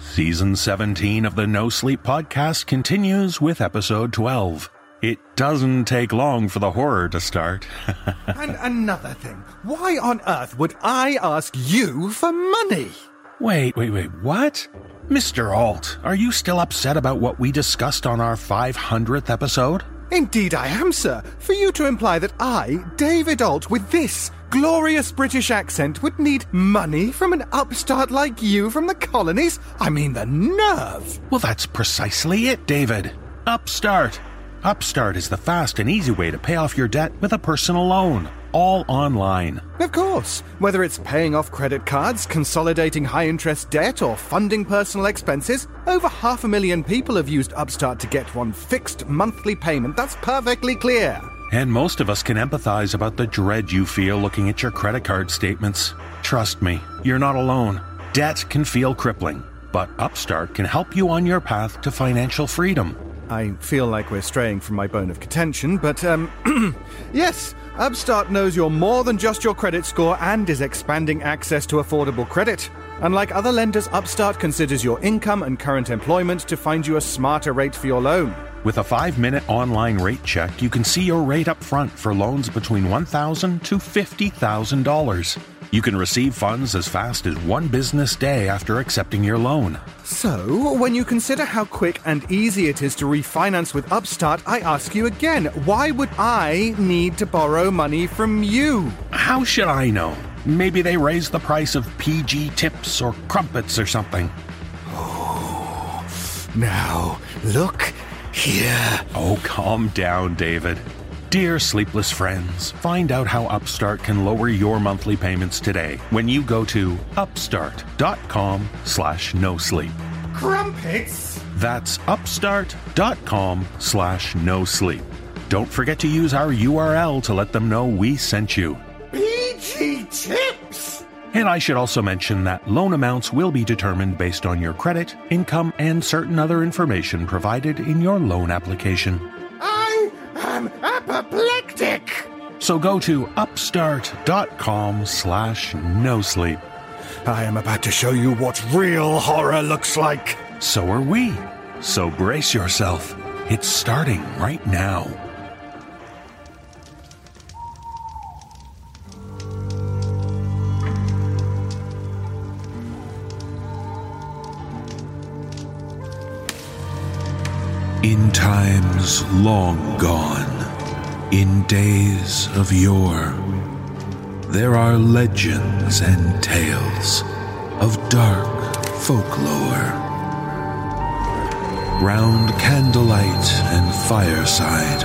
Season 17 of the No Sleep podcast continues with episode 12. It doesn't take long for the horror to start. and another thing, why on earth would I ask you for money? wait, wait, wait, what? Mr. Ault, are you still upset about what we discussed on our 500th episode? Indeed, I am, sir. For you to imply that I, David Ault, with this glorious British accent, would need money from an upstart like you from the colonies? I mean, the nerve! Well, that's precisely it, David. Upstart. Upstart is the fast and easy way to pay off your debt with a personal loan, all online. Of course. Whether it's paying off credit cards, consolidating high interest debt, or funding personal expenses, over half a million people have used Upstart to get one fixed monthly payment. That's perfectly clear. And most of us can empathize about the dread you feel looking at your credit card statements. Trust me, you're not alone. Debt can feel crippling, but Upstart can help you on your path to financial freedom. I feel like we're straying from my bone of contention, but, um, yes, Upstart knows you're more than just your credit score and is expanding access to affordable credit. Unlike other lenders, Upstart considers your income and current employment to find you a smarter rate for your loan. With a five minute online rate check, you can see your rate up front for loans between 1,000 to $50,000. You can receive funds as fast as one business day after accepting your loan. So, when you consider how quick and easy it is to refinance with Upstart, I ask you again why would I need to borrow money from you? How should I know? Maybe they raised the price of PG tips or crumpets or something. Now, look here. Oh, calm down, David. Dear sleepless friends, find out how Upstart can lower your monthly payments today when you go to upstart.com slash no sleep. Crumpets? That's upstart.com slash no sleep. Don't forget to use our URL to let them know we sent you. PG tips? And I should also mention that loan amounts will be determined based on your credit, income, and certain other information provided in your loan application. I am apoplectic. So go to upstart.com slash no sleep. I am about to show you what real horror looks like. So are we. So brace yourself. It's starting right now. In times long gone, in days of yore, there are legends and tales of dark folklore. Round candlelight and fireside,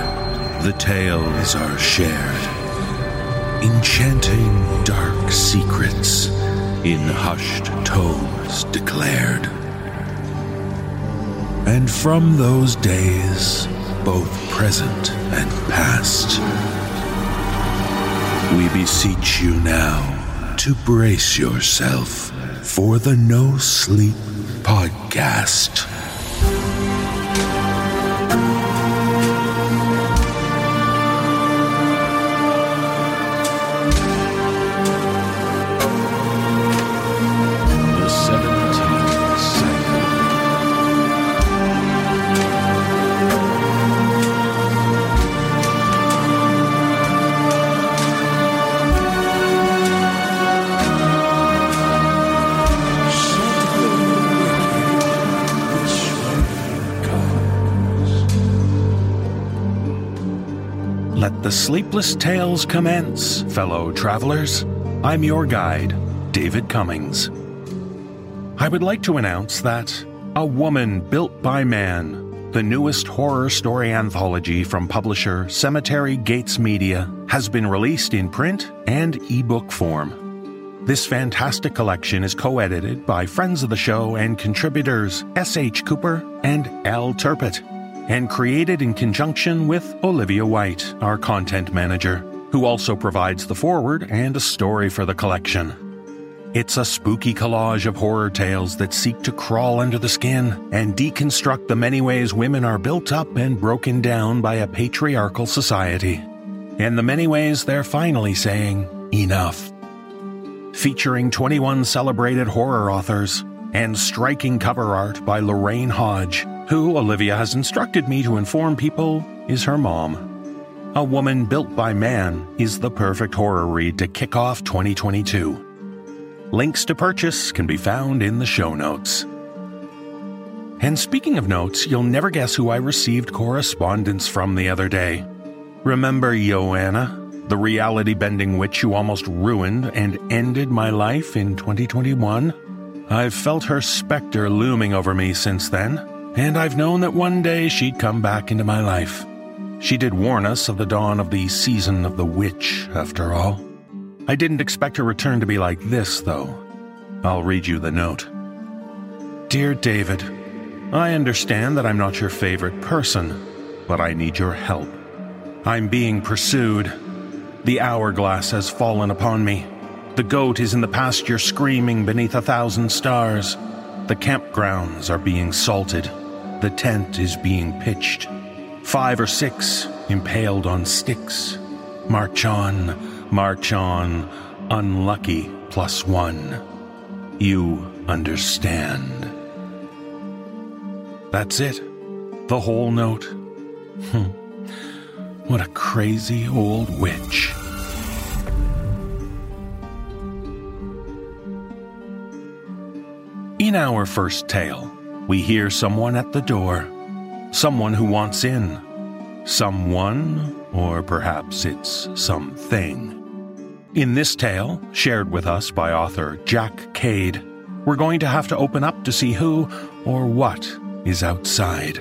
the tales are shared, enchanting dark secrets in hushed tones declared. And from those days, both present and past, we beseech you now to brace yourself for the No Sleep Podcast. The sleepless tales commence, fellow travelers. I'm your guide, David Cummings. I would like to announce that A Woman Built by Man, the newest horror story anthology from publisher Cemetery Gates Media, has been released in print and ebook form. This fantastic collection is co edited by friends of the show and contributors S.H. Cooper and L. Turpett, and created in conjunction with Olivia White, our content manager, who also provides the foreword and a story for the collection. It's a spooky collage of horror tales that seek to crawl under the skin and deconstruct the many ways women are built up and broken down by a patriarchal society, and the many ways they're finally saying, enough featuring 21 celebrated horror authors, and striking cover art by Lorraine Hodge, who Olivia has instructed me to inform people is her mom. A Woman Built by Man is the perfect horror read to kick off 2022. Links to purchase can be found in the show notes. And speaking of notes, you'll never guess who I received correspondence from the other day. Remember Joanna, the reality bending witch who almost ruined and ended my life in 2021? I've felt her specter looming over me since then, and I've known that one day she'd come back into my life. She did warn us of the dawn of the season of the witch, after all. I didn't expect her return to be like this, though. I'll read you the note. Dear David, I understand that I'm not your favorite person, but I need your help. I'm being pursued. The hourglass has fallen upon me. The goat is in the pasture screaming beneath a thousand stars. The campgrounds are being salted. The tent is being pitched. Five or six impaled on sticks. March on, march on, unlucky plus one. You understand. That's it. The whole note. Hmm. What a crazy old witch. In our first tale, we hear someone at the door. Someone who wants in. Someone, or perhaps it's something. In this tale, shared with us by author Jack Kaide, we're going to have to open up to see who or what is outside.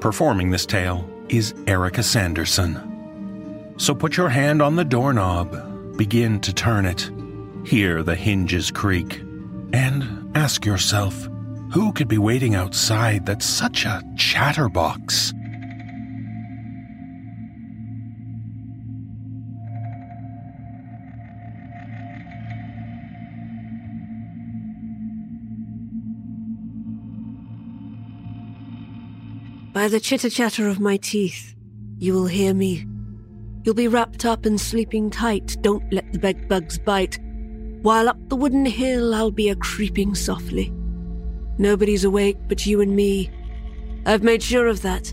Performing this tale is Erika Sanderson. So put your hand on the doorknob, begin to turn it, hear the hinges creak, and Ask yourself, who could be waiting outside that's such a chatterbox? By the chitter chatter of my teeth, you will hear me. You'll be wrapped up and sleeping tight. Don't let the bed bugs bite while up the wooden hill I'll be a creeping softly. Nobody's awake but you and me. I've made sure of that.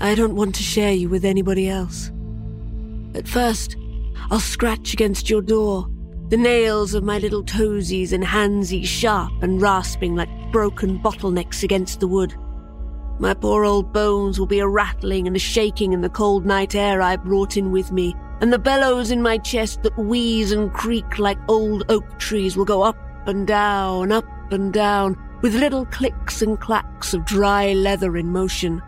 I don't want to share you with anybody else. At first, I'll scratch against your door, the nails of my little toesies and handsies sharp and rasping like broken bottlenecks against the wood. My poor old bones will be a rattling and a shaking in the cold night air I brought in with me and the bellows in my chest that wheeze and creak like old oak trees will go up and down, up and down, with little clicks and clacks of dry leather in motion.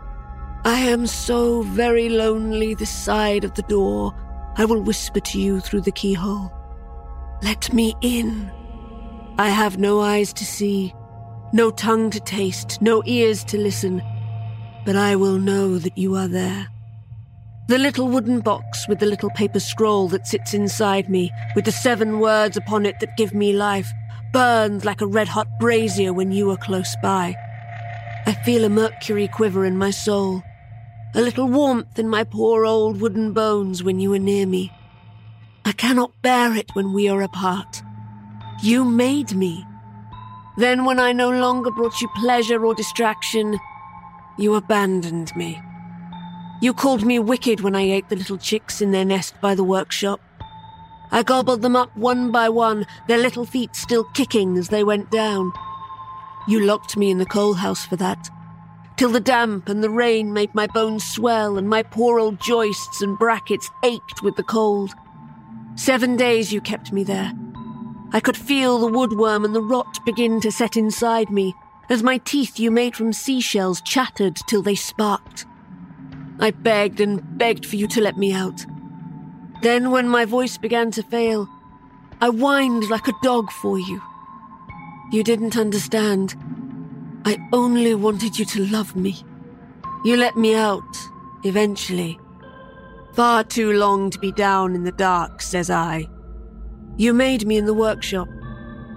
I am so very lonely this side of the door, I will whisper to you through the keyhole. Let me in. I have no eyes to see, no tongue to taste, no ears to listen, but I will know that you are there. The little wooden box with the little paper scroll that sits inside me, with the seven words upon it that give me life, burns like a red hot brazier when you are close by. I feel a mercury quiver in my soul, a little warmth in my poor old wooden bones when you are near me. I cannot bear it when we are apart. You made me. Then, when I no longer brought you pleasure or distraction, you abandoned me. You called me wicked when I ate the little chicks in their nest by the workshop. I gobbled them up one by one, their little feet still kicking as they went down. You locked me in the coal house for that, till the damp and the rain made my bones swell and my poor old joists and brackets ached with the cold. Seven days you kept me there. I could feel the woodworm and the rot begin to set inside me, as my teeth you made from seashells chattered till they sparked. I begged and begged for you to let me out. Then, when my voice began to fail, I whined like a dog for you. You didn't understand. I only wanted you to love me. You let me out, eventually. Far too long to be down in the dark, says I. You made me in the workshop,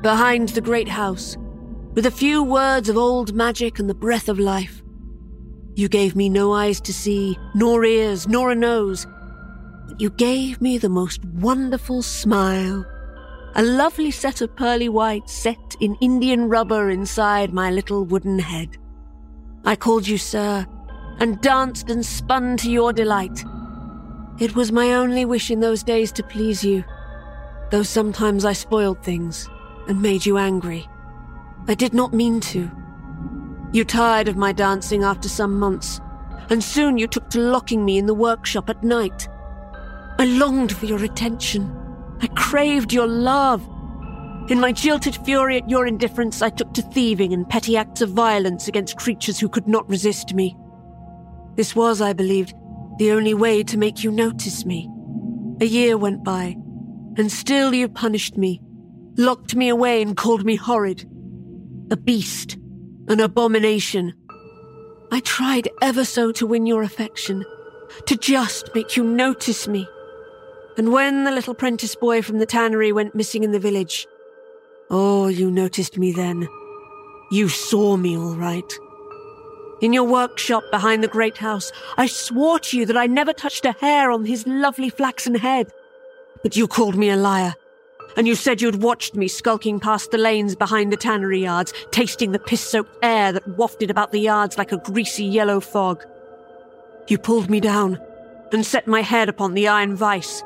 behind the great house, with a few words of old magic and the breath of life. You gave me no eyes to see, nor ears, nor a nose. You gave me the most wonderful smile. A lovely set of pearly whites set in Indian rubber inside my little wooden head. I called you sir, and danced and spun to your delight. It was my only wish in those days to please you, though sometimes I spoiled things and made you angry. I did not mean to. You tired of my dancing after some months, and soon you took to locking me in the workshop at night. I longed for your attention. I craved your love. In my jilted fury at your indifference, I took to thieving and petty acts of violence against creatures who could not resist me. This was, I believed, the only way to make you notice me. A year went by, and still you punished me, locked me away and called me horrid. A beast, an abomination. I tried ever so to win your affection, to just make you notice me. And when the little prentice boy from the tannery went missing in the village, oh, you noticed me then. You saw me all right. In your workshop behind the great house, I swore to you that I never touched a hair on his lovely flaxen head. But you called me a liar, and you said you'd watched me skulking past the lanes behind the tannery yards, tasting the piss soaked air that wafted about the yards like a greasy yellow fog. You pulled me down and set my head upon the iron vice.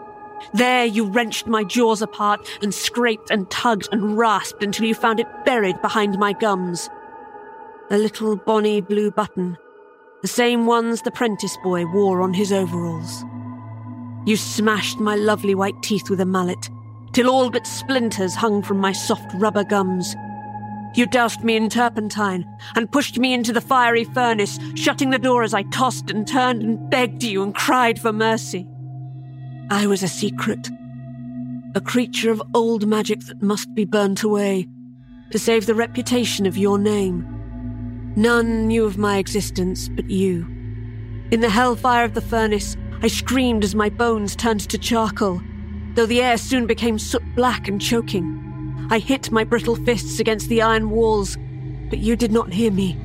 There you wrenched my jaws apart and scraped and tugged and rasped until you found it buried behind my gums a little bonny blue button, the same ones the prentice boy wore on his overalls. You smashed my lovely white teeth with a mallet, till all but splinters hung from my soft rubber gums. You doused me in turpentine and pushed me into the fiery furnace, shutting the door as I tossed and turned and begged you and cried for mercy. I was a secret, a creature of old magic that must be burnt away to save the reputation of your name. None knew of my existence but you. In the hellfire of the furnace, I screamed as my bones turned to charcoal, though the air soon became soot black and choking. I hit my brittle fists against the iron walls, but you did not hear me.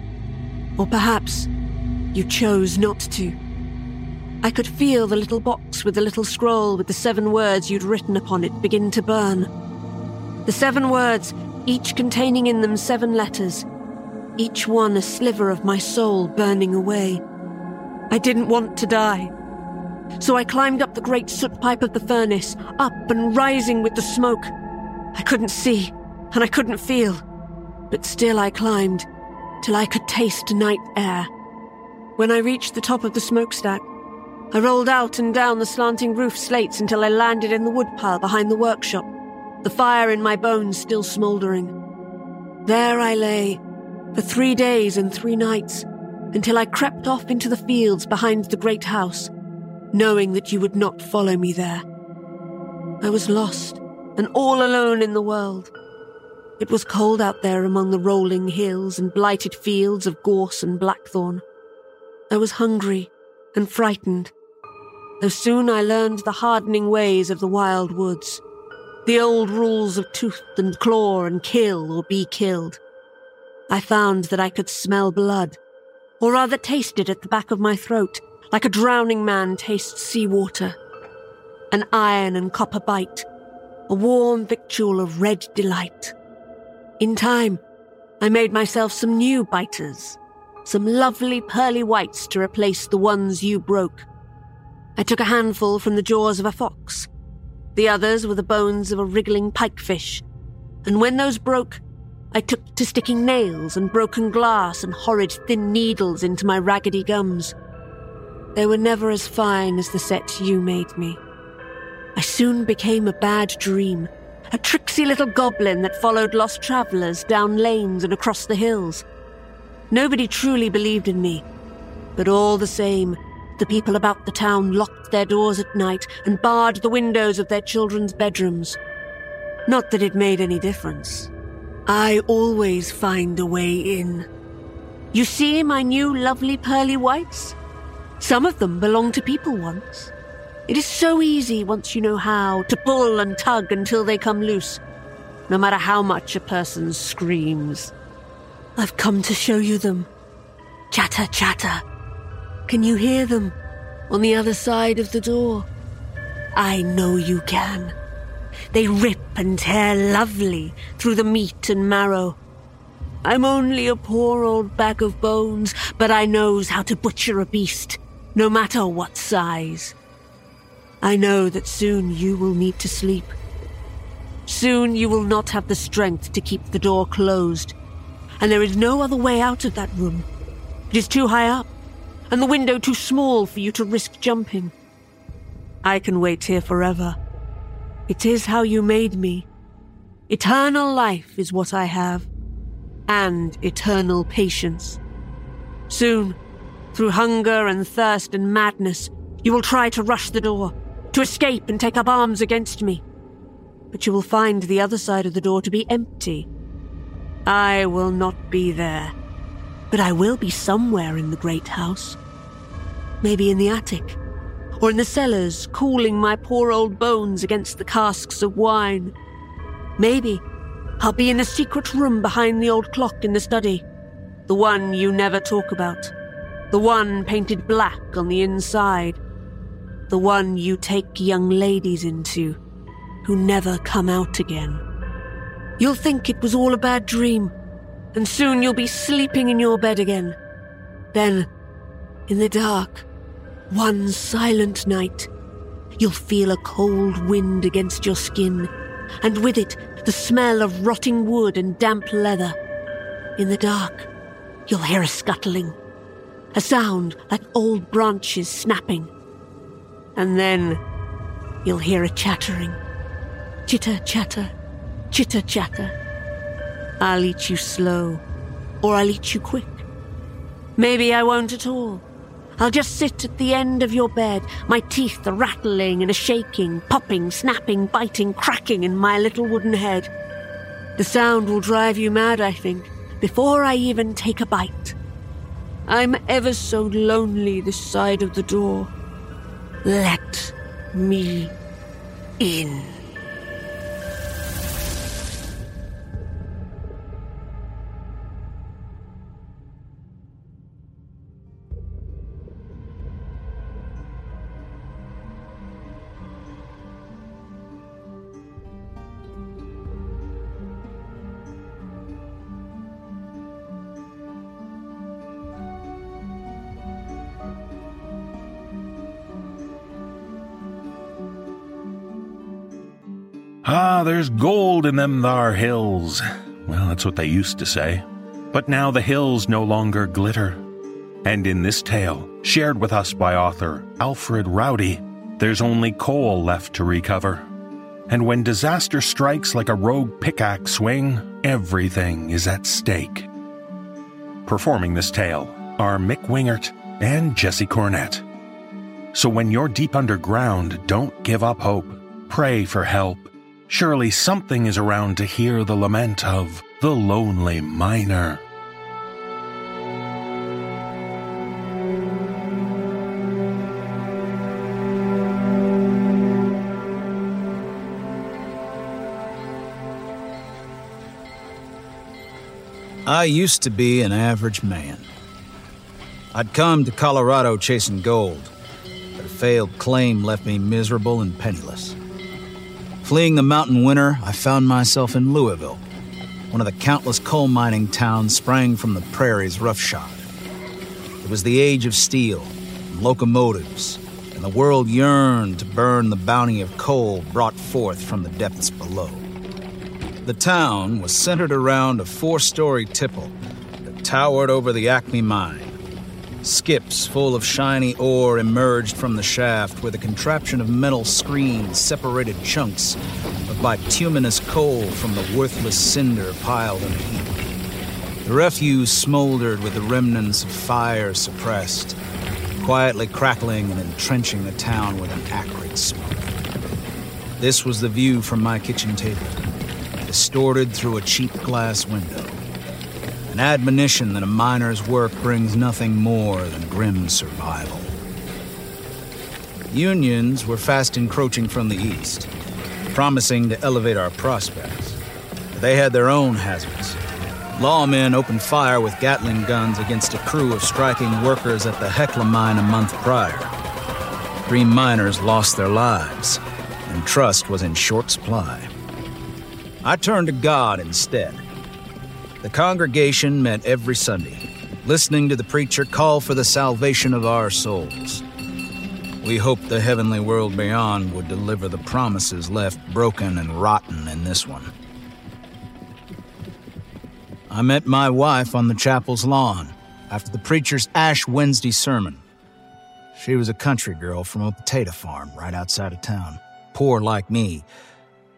Or perhaps you chose not to. I could feel the little box with the little scroll with the seven words you'd written upon it begin to burn. The seven words, each containing in them seven letters, each one a sliver of my soul burning away. I didn't want to die. So I climbed up the great soot pipe of the furnace, up and rising with the smoke. I couldn't see, and I couldn't feel, but still I climbed, till I could taste night air. When I reached the top of the smokestack, I rolled out and down the slanting roof slates until I landed in the woodpile behind the workshop, the fire in my bones still smouldering. There I lay, for three days and three nights until I crept off into the fields behind the great house, knowing that you would not follow me there. I was lost and all alone in the world. It was cold out there among the rolling hills and blighted fields of gorse and blackthorn. I was hungry and frightened, though soon I learned the hardening ways of the wild woods, the old rules of tooth and claw and kill or be killed. I found that I could smell blood, or rather taste it at the back of my throat, like a drowning man tastes sea water. An iron and copper bite, a warm victual of red delight. In time, I made myself some new biters, some lovely pearly whites to replace the ones you broke. I took a handful from the jaws of a fox. The others were the bones of a wriggling pikefish, and when those broke, I took to sticking nails and broken glass and horrid thin needles into my raggedy gums. They were never as fine as the set you made me. I soon became a bad dream, a tricksy little goblin that followed lost travellers down lanes and across the hills. Nobody truly believed in me, but all the same, the people about the town locked their doors at night and barred the windows of their children's bedrooms. Not that it made any difference. I always find a way in. You see my new lovely pearly whites? Some of them belong to people once. It is so easy once you know how to pull and tug until they come loose, no matter how much a person screams. I've come to show you them. Chatter, chatter. Can you hear them on the other side of the door? I know you can. They rip and tear lovely through the meat and marrow. I'm only a poor old bag of bones, but I knows how to butcher a beast, no matter what size. I know that soon you will need to sleep. Soon you will not have the strength to keep the door closed, and there is no other way out of that room. It is too high up, and the window too small for you to risk jumping. I can wait here forever. It is how you made me. Eternal life is what I have, and eternal patience. Soon, through hunger and thirst and madness, you will try to rush the door, to escape and take up arms against me. But you will find the other side of the door to be empty. I will not be there, but I will be somewhere in the great house. Maybe in the attic, or in the cellars, cooling my poor old bones against the casks of wine. Maybe I'll be in the secret room behind the old clock in the study, the one you never talk about, the one painted black on the inside the one you take young ladies into, who never come out again. You'll think it was all a bad dream, and soon you'll be sleeping in your bed again. Then, in the dark, one silent night, you'll feel a cold wind against your skin, and with it, the smell of rotting wood and damp leather. In the dark, you'll hear a scuttling, a sound like old branches snapping and then you'll hear a chattering. Chitter chatter, chitter chatter. I'll eat you slow, or I'll eat you quick. Maybe I won't at all. I'll just sit at the end of your bed, my teeth a rattling and a shaking, popping, snapping, biting, cracking in my little wooden head. The sound will drive you mad, I think, before I even take a bite. I'm ever so lonely this side of the door. Let me in. Ah, there's gold in them thar hills. Well, that's what they used to say. But now the hills no longer glitter. And in this tale, shared with us by author Alfred Rowdy, there's only coal left to recover. And when disaster strikes like a rogue pickaxe swing, everything is at stake. Performing this tale are Mick Wingert and Jesse Cornett. So when you're deep underground, don't give up hope. Pray for help Surely something is around to hear the lament of the lonely miner. I used to be an average man. I'd come to Colorado chasing gold, but a failed claim left me miserable and penniless. Fleeing the mountain winter, I found myself in Louisville, one of the countless coal mining towns sprang from the prairie's roughshod. It was the age of steel and locomotives, and the world yearned to burn the bounty of coal brought forth from the depths below. The town was centered around a four story tipple that towered over the Acme mine Skips full of shiny ore emerged from the shaft where the contraption of metal screens separated chunks of bituminous coal from the worthless cinder piled in a heap. The refuse smoldered with the remnants of fire suppressed, quietly crackling and entrenching the town with an acrid smoke. This was the view from my kitchen table, distorted through a cheap glass window an admonition that a miner's work brings nothing more than grim survival. Unions were fast encroaching from the east, promising to elevate our prospects. But they had their own hazards. Lawmen opened fire with Gatling guns against a crew of striking workers at the Hecla mine a month prior. Three miners lost their lives, and trust was in short supply. I turned to God instead. The congregation met every Sunday, listening to the preacher call for the salvation of our souls. We hoped the heavenly world beyond would deliver the promises left broken and rotten in this one. I met my wife on the chapel's lawn after the preacher's Ash Wednesday sermon. She was a country girl from a potato farm right outside of town, poor like me.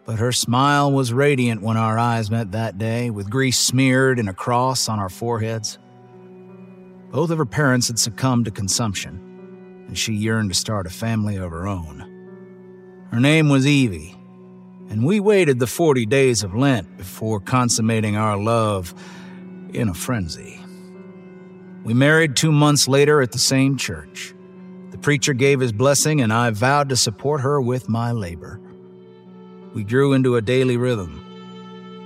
But her smile was radiant when our eyes met that day, with grease smeared and a cross on our foreheads. Both of her parents had succumbed to consumption, and she yearned to start a family of her own. Her name was Evie, and we waited the 40 days of Lent before consummating our love in a frenzy. We married two months later at the same church. The preacher gave his blessing, and I vowed to support her with my labor. We grew into a daily rhythm.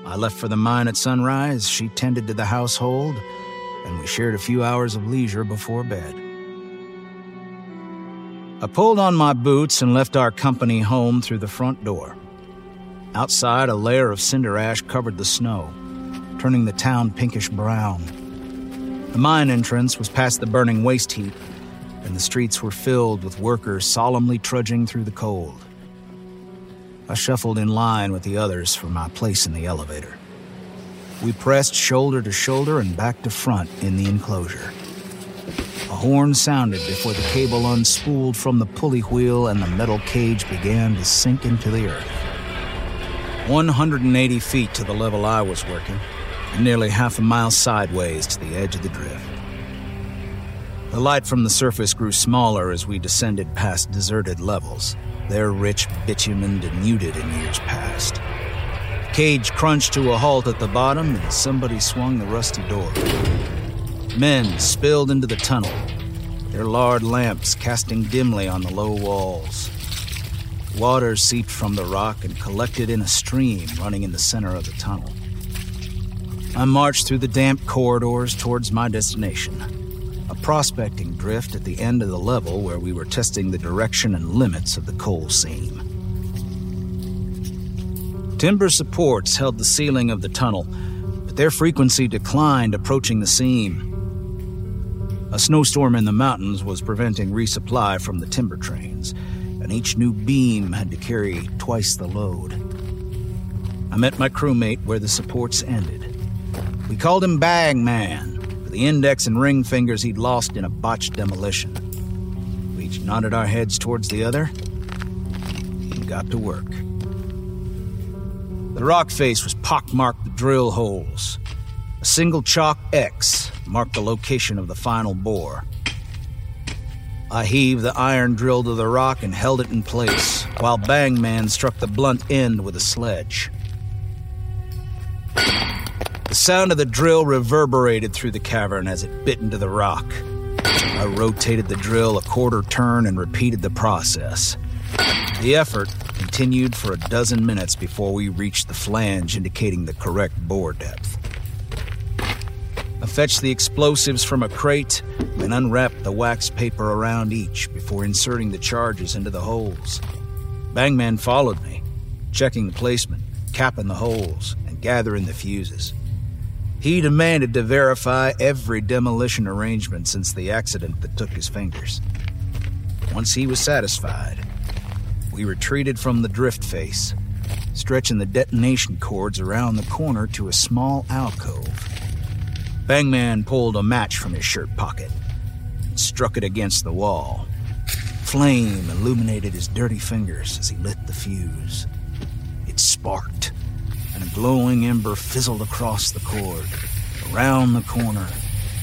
I left for the mine at sunrise, she tended to the household, and we shared a few hours of leisure before bed. I pulled on my boots and left our company home through the front door. Outside, a layer of cinder ash covered the snow, turning the town pinkish brown. The mine entrance was past the burning waste heap, and the streets were filled with workers solemnly trudging through the cold. I shuffled in line with the others for my place in the elevator. We pressed shoulder to shoulder and back to front in the enclosure. A horn sounded before the cable unspooled from the pulley wheel and the metal cage began to sink into the earth. 180 feet to the level I was working, and nearly half a mile sideways to the edge of the drift. The light from the surface grew smaller as we descended past deserted levels, their rich bitumen denuded in years past. Cage crunched to a halt at the bottom, and somebody swung the rusty door. Men spilled into the tunnel, their lard lamps casting dimly on the low walls. Water seeped from the rock and collected in a stream running in the center of the tunnel. I marched through the damp corridors towards my destination, prospecting drift at the end of the level where we were testing the direction and limits of the coal seam. Timber supports held the ceiling of the tunnel, but their frequency declined approaching the seam. A snowstorm in the mountains was preventing resupply from the timber trains, and each new beam had to carry twice the load. I met my crewmate where the supports ended. We called him Bangman for the index and ring fingers he'd lost in a botched demolition. We each nodded our heads towards the other and got to work. The rock face was pockmarked with drill holes. A single chalk X marked the location of the final bore. I heaved the iron drill to the rock and held it in place, while Bangman struck the blunt end with a sledge. The sound of the drill reverberated through the cavern as it bit into the rock. I rotated the drill a quarter turn and repeated the process. The effort continued for a dozen minutes before we reached the flange indicating the correct bore depth. I fetched the explosives from a crate and unwrapped the wax paper around each before inserting the charges into the holes. Bangman followed me, checking the placement, capping the holes, and gathering the fuses. He demanded to verify every demolition arrangement since the accident that took his fingers. Once he was satisfied, we retreated from the drift face, stretching the detonation cords around the corner to a small alcove. Bangman pulled a match from his shirt pocket and struck it against the wall. Flame illuminated his dirty fingers as he lit the fuse. It sparked, glowing ember fizzled across the cord, around the corner,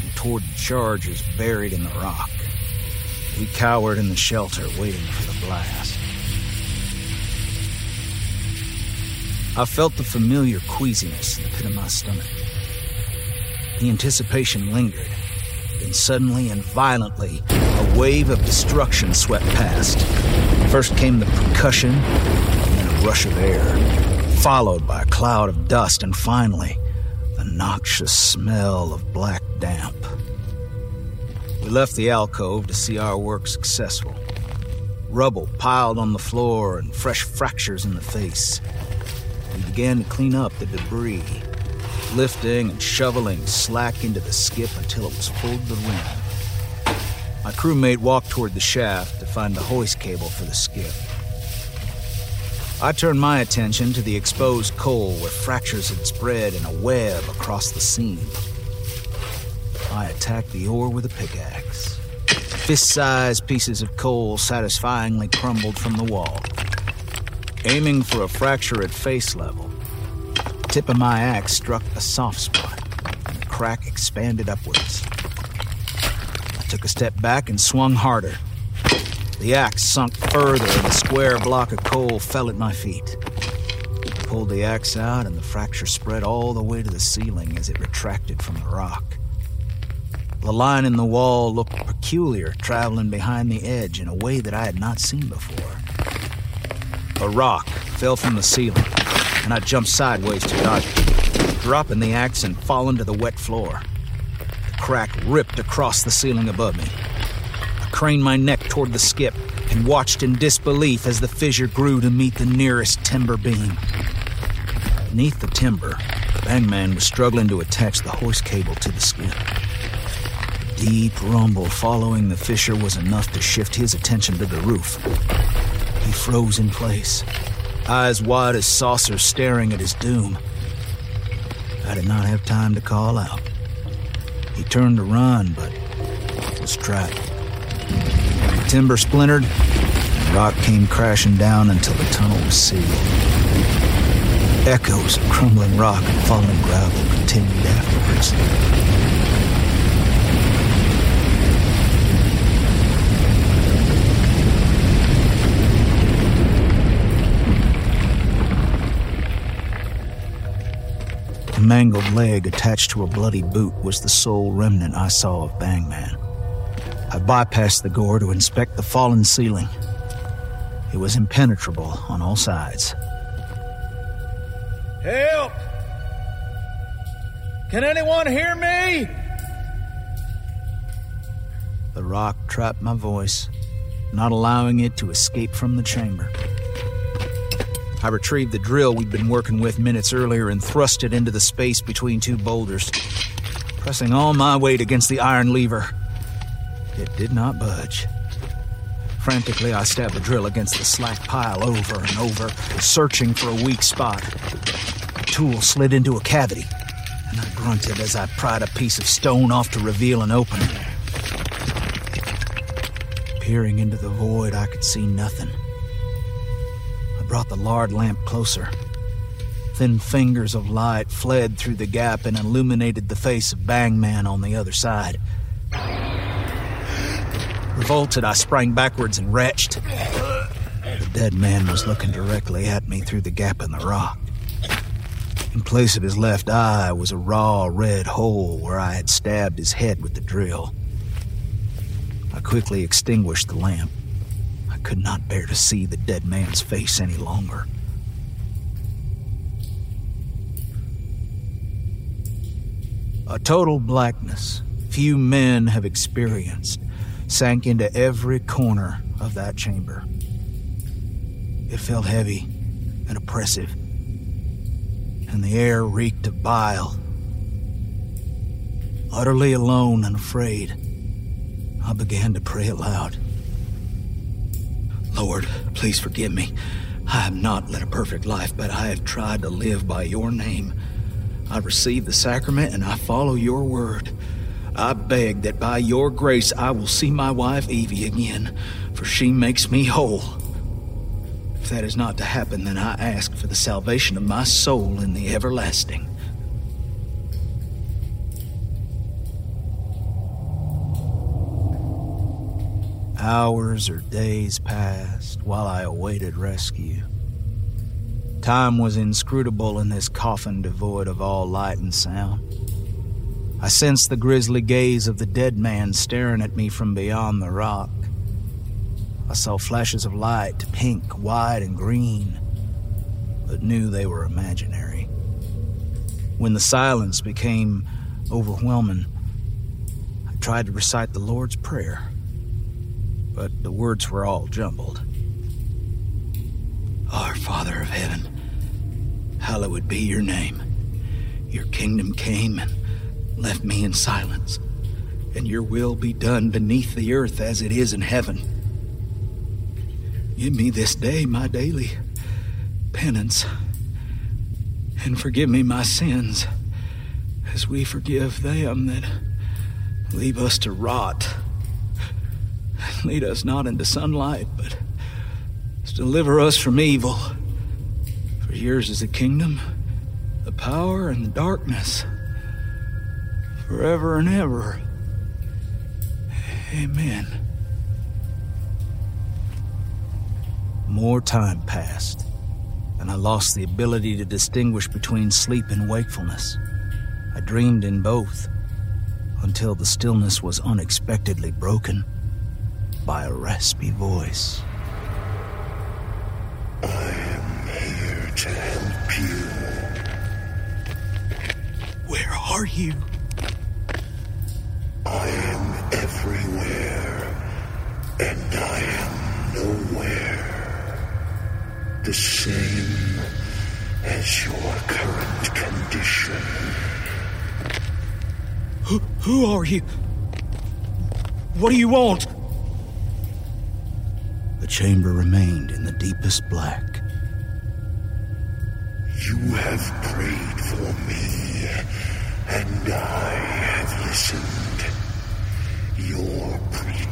and toward the charges buried in the rock. We cowered in the shelter, waiting for the blast. I felt the familiar queasiness in the pit of my stomach. The anticipation lingered. Then suddenly and violently, a wave of destruction swept past. First came the percussion, and then a rush of air, followed by a cloud of dust, and finally, the noxious smell of black damp. We left the alcove to see our work successful. rubble piled on the floor and fresh fractures in the face. We began to clean up the debris, lifting and shoveling slack into the skip until it was full to the rim. My crewmate walked toward the shaft to find the hoist cable for the skip. I turned my attention to the exposed coal where fractures had spread in a web across the seam. I attacked the ore with a pickaxe. Fist sized pieces of coal satisfyingly crumbled from the wall. Aiming for a fracture at face level, the tip of my axe struck a soft spot, and the crack expanded upwards. I took a step back and swung harder. The axe sunk further, and a square block of coal fell at my feet. I pulled the axe out, and the fracture spread all the way to the ceiling as it retracted from the rock. The line in the wall looked peculiar, traveling behind the edge in a way that I had not seen before. A rock fell from the ceiling, and I jumped sideways to dodge it, dropping the axe and falling to the wet floor. The crack ripped across the ceiling above me craned my neck toward the skip and watched in disbelief as the fissure grew to meet the nearest timber beam. Beneath the timber, the Bangman was struggling to attach the hoist cable to the skip. Deep rumble following the fissure was enough to shift his attention to the roof. He froze in place, eyes wide as saucers staring at his doom. I did not have time to call out. He turned to run, but was trapped. Timber splintered, and rock came crashing down until the tunnel was sealed. Echoes of crumbling rock and falling gravel continued afterwards. A mangled leg attached to a bloody boot was the sole remnant I saw of Bangman. I bypassed the gore to inspect the fallen ceiling. It was impenetrable on all sides. Help! Can anyone hear me? The rock trapped my voice, not allowing it to escape from the chamber. I retrieved the drill we'd been working with minutes earlier and thrust it into the space between two boulders, pressing all my weight against the iron lever. It did not budge. Frantically, I stabbed the drill against the slack pile over and over, searching for a weak spot. The tool slid into a cavity, and I grunted as I pried a piece of stone off to reveal an opening. Peering into the void, I could see nothing. I brought the lard lamp closer. Thin fingers of light fled through the gap and illuminated the face of Bangman on the other side. Revolted, I sprang backwards and retched. The dead man was looking directly at me through the gap in the rock. In place of his left eye was a raw red hole where I had stabbed his head with the drill. I quickly extinguished the lamp. I could not bear to see the dead man's face any longer. A total blackness few men have experienced sank into every corner of that chamber. It felt heavy and oppressive, and the air reeked of bile. Utterly alone and afraid, I began to pray aloud. Lord, please forgive me. I have not led a perfect life, but I have tried to live by your name. I receive the sacrament and I follow your word. I beg that by your grace I will see my wife Evie again, for she makes me whole. If that is not to happen, then I ask for the salvation of my soul in the everlasting. Hours or days passed while I awaited rescue. Time was inscrutable in this coffin devoid of all light and sound. I sensed the grisly gaze of the dead man staring at me from beyond the rock. I saw flashes of light, pink, white, and green, but knew they were imaginary. When the silence became overwhelming, I tried to recite the Lord's Prayer. but the words were all jumbled. Our Father of Heaven, hallowed be your name. Your kingdom came and left me in silence, and your will be done beneath the earth as it is in heaven. Give me this day my daily penance, and forgive me my sins, as we forgive them that leave us to rot. Lead us not into sunlight, but deliver us from evil. For yours is the kingdom, the power, and the darkness, forever and ever. Amen. More time passed, and I lost the ability to distinguish between sleep and wakefulness. I dreamed in both, until the stillness was unexpectedly broken by a raspy voice. I am here to help you. Where are you? The same as your current condition. Who, who are you? What do you want? The chamber remained in the deepest black. You have prayed for me, and I have listened. Your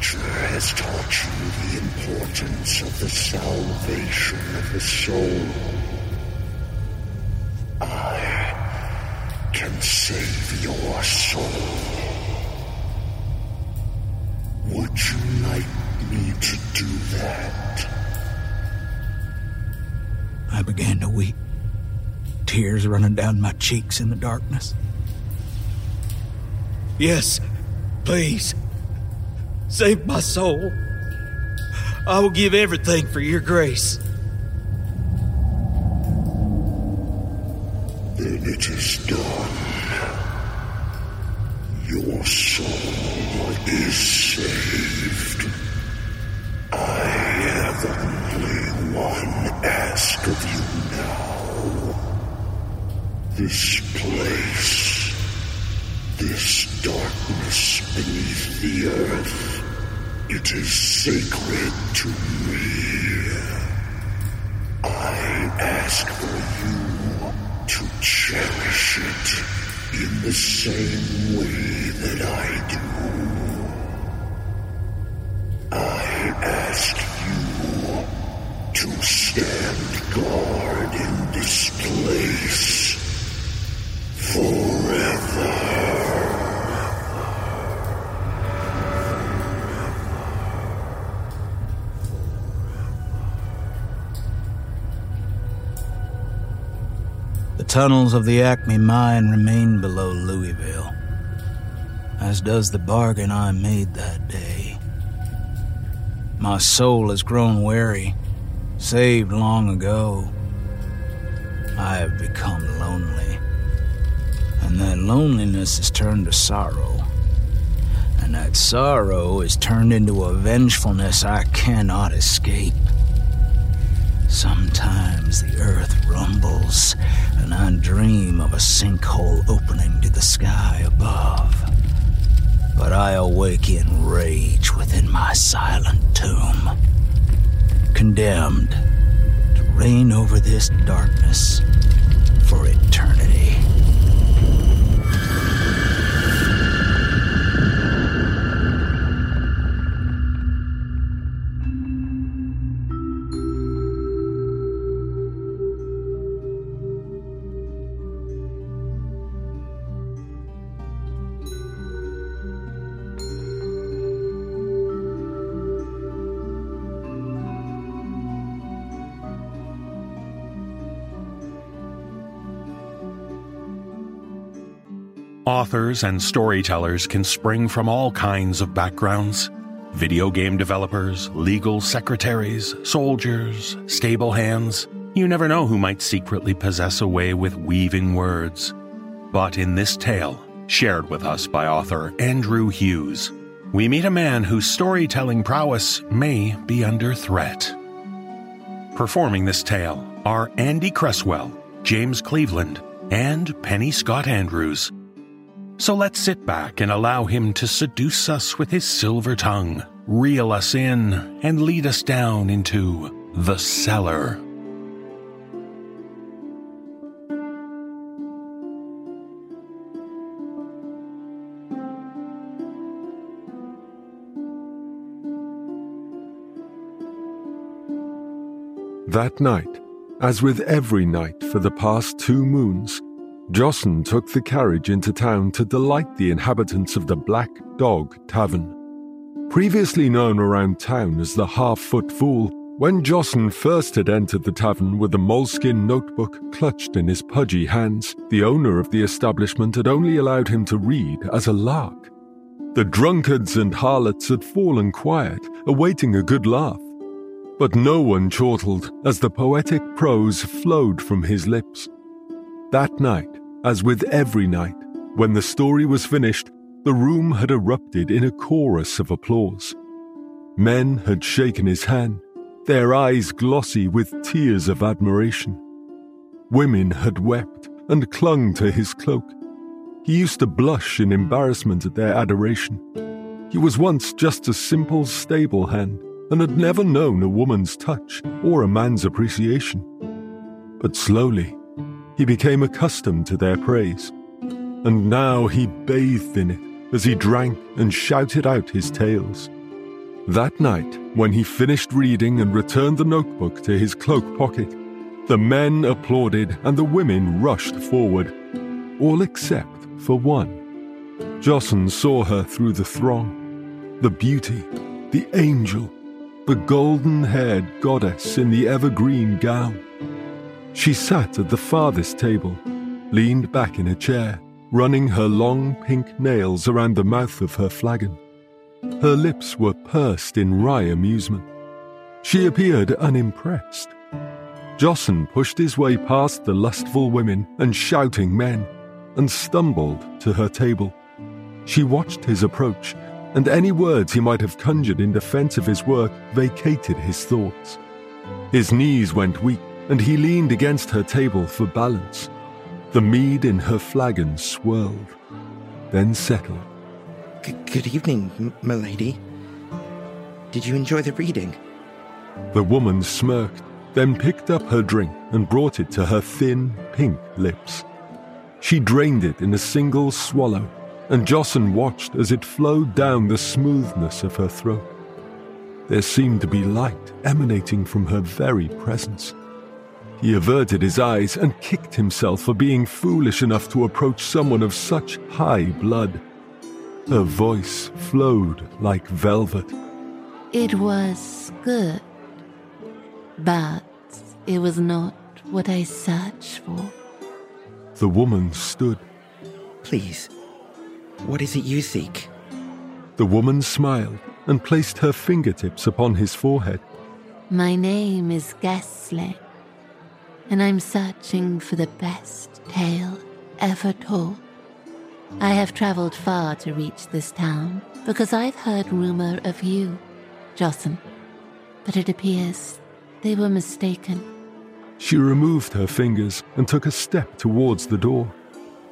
preacher has taught you the importance of the salvation of the soul. I can save your soul. Would you like me to do that? I began to weep, tears running down my cheeks in the darkness. Yes, please. Save my soul. I will give everything for your grace. Then it is done. Your soul is saved. I have only one ask of you now. This place, this darkness beneath the earth, it is sacred to me. I ask for you to cherish it in the same way that I do. I ask you to stand guard in this place forever. Tunnels of the Acme mine remain below Louisville, as does the bargain I made that day. My soul has grown weary, saved long ago. I have become lonely, and that loneliness has turned to sorrow. And that sorrow is turned into a vengefulness I cannot escape. Sometimes the earth rumbles, and I dream of a sinkhole opening to the sky above. But I awake in rage within my silent tomb, condemned to reign over this darkness for eternity. Authors and storytellers can spring from all kinds of backgrounds video game developers, legal secretaries, soldiers, stable hands. You never know who might secretly possess a way with weaving words. But in this tale, shared with us by author Andrew Hughes, we meet a man whose storytelling prowess may be under threat. Performing this tale are Andy Cresswell, James Cleveland, and Penny Scott Andrews. So let's sit back and allow him to seduce us with his silver tongue, reel us in, and lead us down into the cellar. That night, as with every night for the past two moons, Jossen took the carriage into town to delight the inhabitants of the Black Dog Tavern. Previously known around town as the Half Foot Fool, when Jossen first had entered the tavern with a moleskin notebook clutched in his pudgy hands, the owner of the establishment had only allowed him to read as a lark. The drunkards and harlots had fallen quiet, awaiting a good laugh. But no one chortled as the poetic prose flowed from his lips. That night, as with every night, when the story was finished, the room had erupted in a chorus of applause. Men had shaken his hand, their eyes glossy with tears of admiration. Women had wept and clung to his cloak. He used to blush in embarrassment at their adoration. He was once just a simple stable hand and had never known a woman's touch or a man's appreciation. But slowly, he became accustomed to their praise, and now he bathed in it as he drank and shouted out his tales. That night, when he finished reading and returned the notebook to his cloak pocket, the men applauded and the women rushed forward, all except for one. Jossen saw her through the throng. The beauty, the angel, the golden haired goddess in the evergreen gown. She sat at the farthest table, leaned back in a chair, running her long pink nails around the mouth of her flagon. Her lips were pursed in wry amusement. She appeared unimpressed. Jossen pushed his way past the lustful women and shouting men and stumbled to her table. She watched his approach and any words he might have conjured in defense of his work vacated his thoughts. His knees went weak, and he leaned against her table for balance. The mead in her flagon swirled, then settled. G- good evening, m- milady. Did you enjoy the reading? The woman smirked, then picked up her drink and brought it to her thin, pink lips. She drained it in a single swallow and Jossen watched as it flowed down the smoothness of her throat. There seemed to be light emanating from her very presence. He averted his eyes and kicked himself for being foolish enough to approach someone of such high blood. Her voice flowed like velvet. It was good, but it was not what I searched for. The woman stood. Please, what is it you seek? The woman smiled and placed her fingertips upon his forehead. My name is Gessle, and I'm searching for the best tale ever told. I have traveled far to reach this town because I've heard rumor of you, Jossen. but it appears they were mistaken. She removed her fingers and took a step towards the door.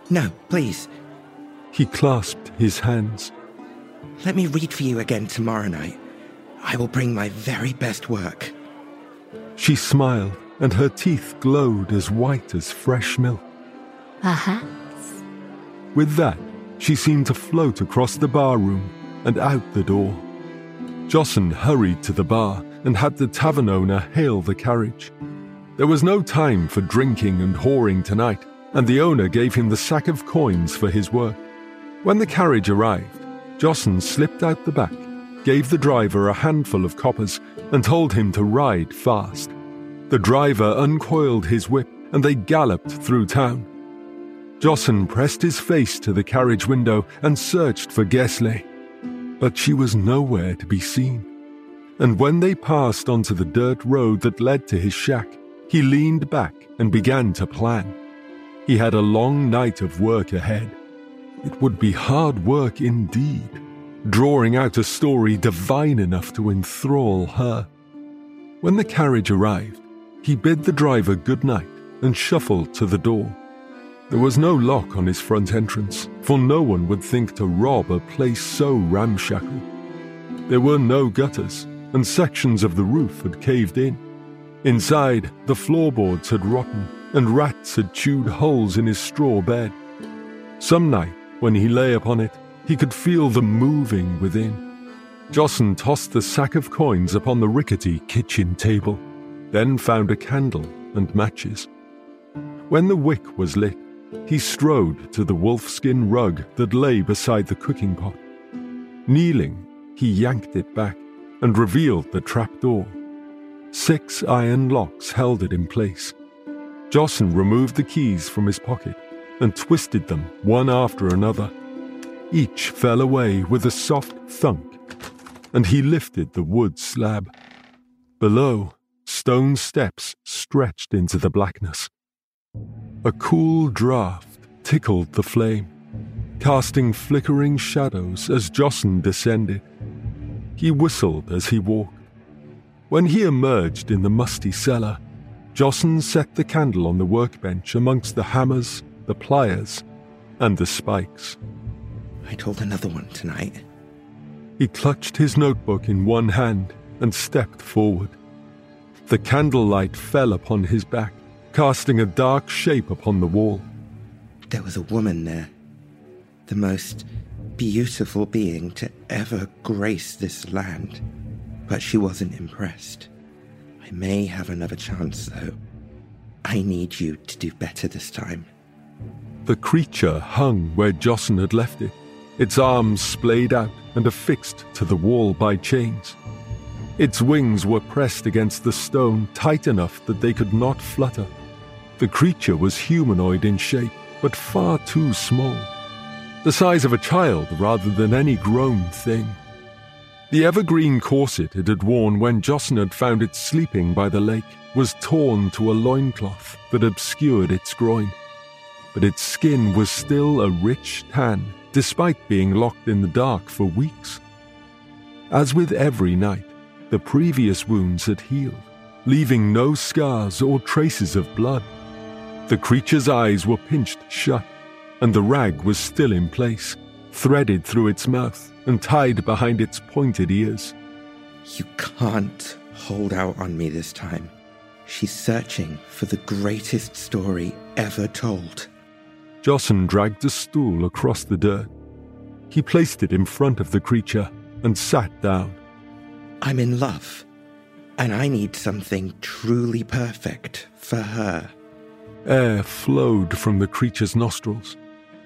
No, please, he clasped his hands. Let me read for you again tomorrow night. I will bring my very best work. She smiled, and her teeth glowed as white as fresh milk. Perhaps. With that, she seemed to float across the bar room and out the door. Jossen hurried to the bar and had the tavern owner hail the carriage. There was no time for drinking and whoring tonight, and the owner gave him the sack of coins for his work. When the carriage arrived, Jossen slipped out the back, gave the driver a handful of coppers, and told him to ride fast. The driver uncoiled his whip, and they galloped through town. Jossen pressed his face to the carriage window and searched for Gessle, but she was nowhere to be seen. And when they passed onto the dirt road that led to his shack, he leaned back and began to plan. He had a long night of work ahead. It would be hard work indeed. drawing out a story divine enough to enthrall her. When the carriage arrived, he bid the driver good night and shuffled to the door. There was no lock on his front entrance, for no one would think to rob a place so ramshackle. There were no gutters, and sections of the roof had caved in. Inside, the floorboards had rotten, and rats had chewed holes in his straw bed. Some night, when he lay upon it, he could feel them moving within. Jossen tossed the sack of coins upon the rickety kitchen table, then found a candle and matches. When the wick was lit, he strode to the wolfskin rug that lay beside the cooking pot. Kneeling, he yanked it back and revealed the trapdoor. Six iron locks held it in place. Jossen removed the keys from his pocket and twisted them one after another. Each fell away with a soft thunk, and he lifted the wood slab. Below, stone steps stretched into the blackness. A cool draught tickled the flame, casting flickering shadows as Jossen descended. He whistled as he walked. When he emerged in the musty cellar, Jossen set the candle on the workbench amongst the hammers, the pliers, and the spikes. I told another one tonight. He clutched his notebook in one hand and stepped forward. The candlelight fell upon his back, casting a dark shape upon the wall. There was a woman there. The most beautiful being to ever grace this land. But she wasn't impressed. I may have another chance, though. I need you to do better this time. The creature hung where Jossen had left it, its arms splayed out and affixed to the wall by chains. Its wings were pressed against the stone tight enough that they could not flutter. The creature was humanoid in shape, but far too small. The size of a child rather than any grown thing. The evergreen corset it had worn when Jossen had found it sleeping by the lake was torn to a loincloth that obscured its groin. But its skin was still a rich tan, despite being locked in the dark for weeks. As with every night, the previous wounds had healed, leaving no scars or traces of blood. The creature's eyes were pinched shut, and the rag was still in place, threaded through its mouth and tied behind its pointed ears. You can't hold out on me this time. She's searching for the greatest story ever told. Jossen dragged a stool across the dirt. He placed it in front of the creature and sat down. I'm in love, and I need something truly perfect for her. Air flowed from the creature's nostrils,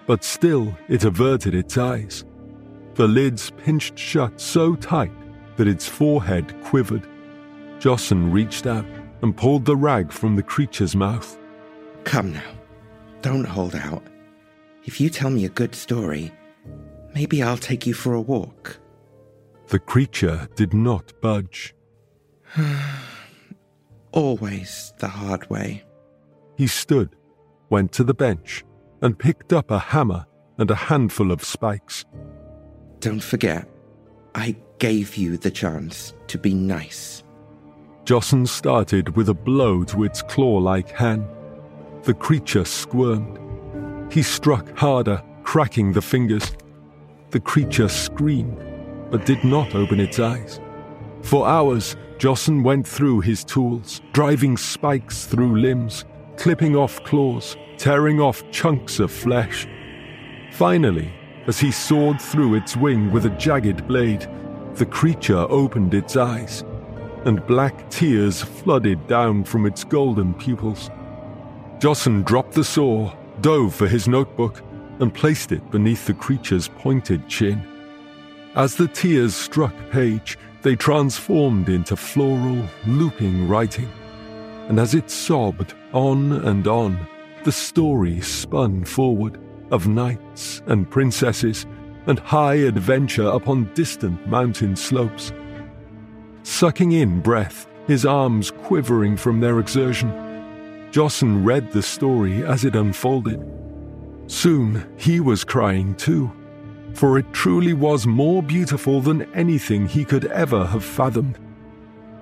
but still it averted its eyes. The lids pinched shut so tight that its forehead quivered. Jossen reached out and pulled the rag from the creature's mouth. Come now, don't hold out. If you tell me a good story, maybe I'll take you for a walk. The creature did not budge. Always the hard way. He stood, went to the bench, and picked up a hammer and a handful of spikes. Don't forget, I gave you the chance to be nice. Jossen started with a blow to its claw like hand. The creature squirmed. He struck harder, cracking the fingers. The creature screamed, but did not open its eyes. For hours, Jossen went through his tools, driving spikes through limbs, clipping off claws, tearing off chunks of flesh. Finally, as he sawed through its wing with a jagged blade, the creature opened its eyes, and black tears flooded down from its golden pupils. Jossen dropped the saw, dove for his notebook, and placed it beneath the creature's pointed chin. As the tears struck page, they transformed into floral, looping writing. And as it sobbed on and on, the story spun forward of knights and princesses and high adventure upon distant mountain slopes. Sucking in breath, his arms quivering from their exertion, Jossen read the story as it unfolded. Soon he was crying too. For it truly was more beautiful than anything he could ever have fathomed.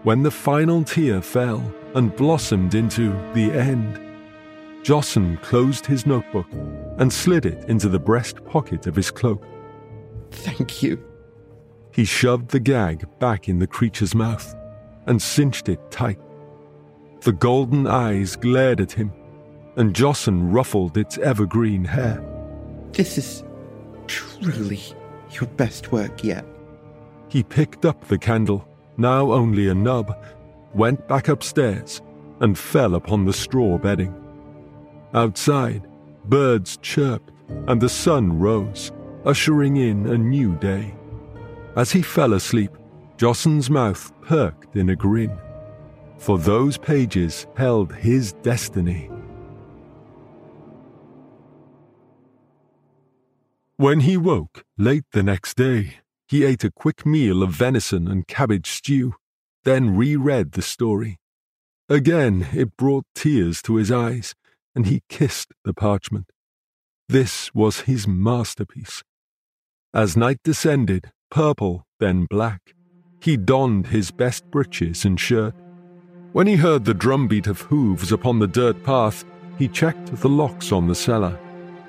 When the final tear fell and blossomed into the end, Jossen closed his notebook and slid it into the breast pocket of his cloak. Thank you. He shoved the gag back in the creature's mouth and cinched it tight. The golden eyes glared at him, and Jossen ruffled its evergreen hair. This is truly your best work yet. He picked up the candle, now only a nub, went back upstairs, and fell upon the straw bedding. Outside, birds chirped, and the sun rose, ushering in a new day. As he fell asleep, Jossen's mouth perked in a grin, for those pages held his destiny. When he woke late the next day, he ate a quick meal of venison and cabbage stew, then reread the story. Again, it brought tears to his eyes, and he kissed the parchment. This was his masterpiece. As night descended, purple, then black, he donned his best breeches and shirt. When he heard the drumbeat of hooves upon the dirt path, he checked the locks on the cellar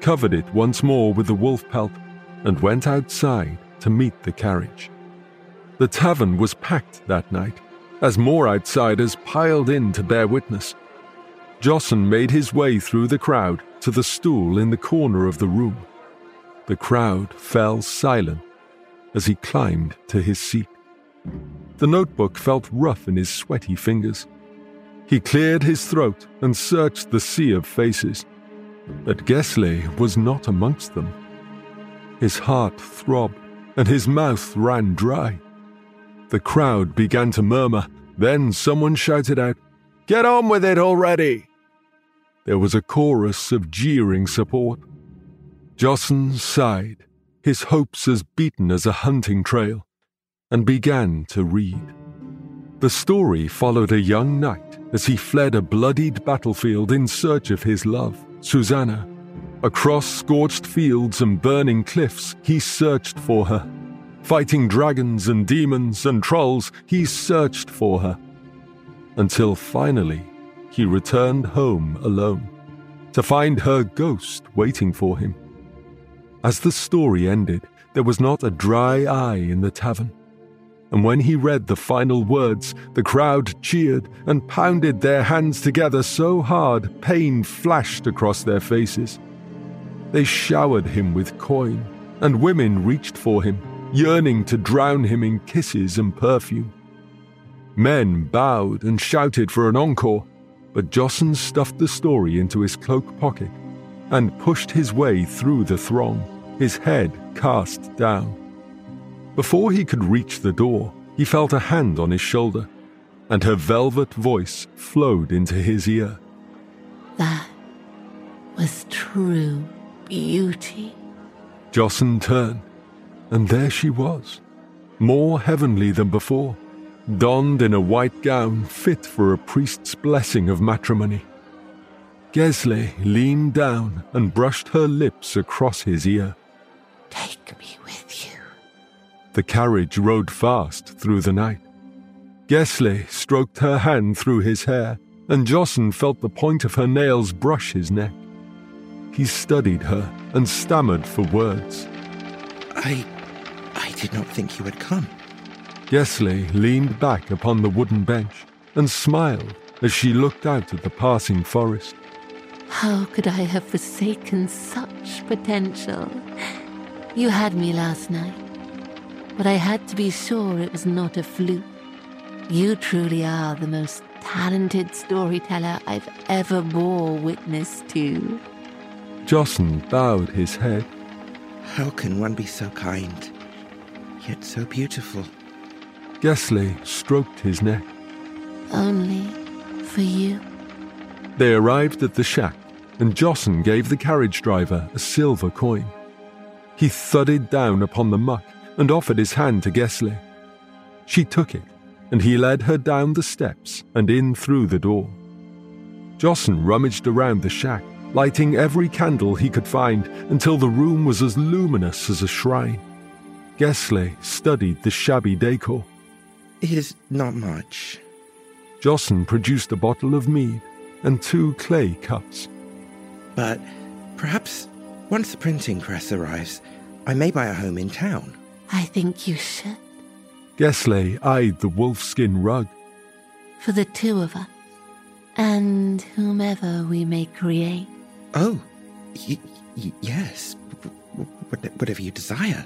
covered it once more with the wolf pelt, and went outside to meet the carriage. The tavern was packed that night, as more outsiders piled in to bear witness. Jossen made his way through the crowd to the stool in the corner of the room. The crowd fell silent as he climbed to his seat. The notebook felt rough in his sweaty fingers. He cleared his throat and searched the sea of faces. But Gessle was not amongst them. His heart throbbed, and his mouth ran dry. The crowd began to murmur, then someone shouted out, Get on with it already! There was a chorus of jeering support. Jossen sighed, his hopes as beaten as a hunting trail, and began to read. The story followed a young knight as he fled a bloodied battlefield in search of his love. Susanna. Across scorched fields and burning cliffs, he searched for her. Fighting dragons and demons and trolls, he searched for her. Until finally, he returned home alone, to find her ghost waiting for him. As the story ended, there was not a dry eye in the tavern and when he read the final words, the crowd cheered and pounded their hands together so hard pain flashed across their faces. They showered him with coin, and women reached for him, yearning to drown him in kisses and perfume. Men bowed and shouted for an encore, but Jossen stuffed the story into his cloak pocket and pushed his way through the throng, his head cast down. Before he could reach the door, he felt a hand on his shoulder, and her velvet voice flowed into his ear. That was true beauty. Jossen turned, and there she was, more heavenly than before, donned in a white gown fit for a priest's blessing of matrimony. Gessle leaned down and brushed her lips across his ear. Take me with you. The carriage rode fast through the night. Gessle stroked her hand through his hair, and Jossen felt the point of her nails brush his neck. He studied her and stammered for words. I. I did not think you had come. Gessle leaned back upon the wooden bench and smiled as she looked out at the passing forest. How could I have forsaken such potential? You had me last night but I had to be sure it was not a fluke. You truly are the most talented storyteller I've ever bore witness to. Jossen bowed his head. How can one be so kind, yet so beautiful? Gessle stroked his neck. Only for you. They arrived at the shack, and Jossen gave the carriage driver a silver coin. He thudded down upon the muck and offered his hand to Gessle. She took it, and he led her down the steps and in through the door. Jossen rummaged around the shack lighting every candle he could find until the room was as luminous as a shrine. Gessle studied the shabby decor. It is not much. Jossen produced a bottle of mead and two clay cups. But perhaps once the printing press arrives, I may buy a home in town. I think you should. Gessle eyed the wolfskin rug. For the two of us, and whomever we may create. Oh, y- y- yes. W- w- whatever you desire.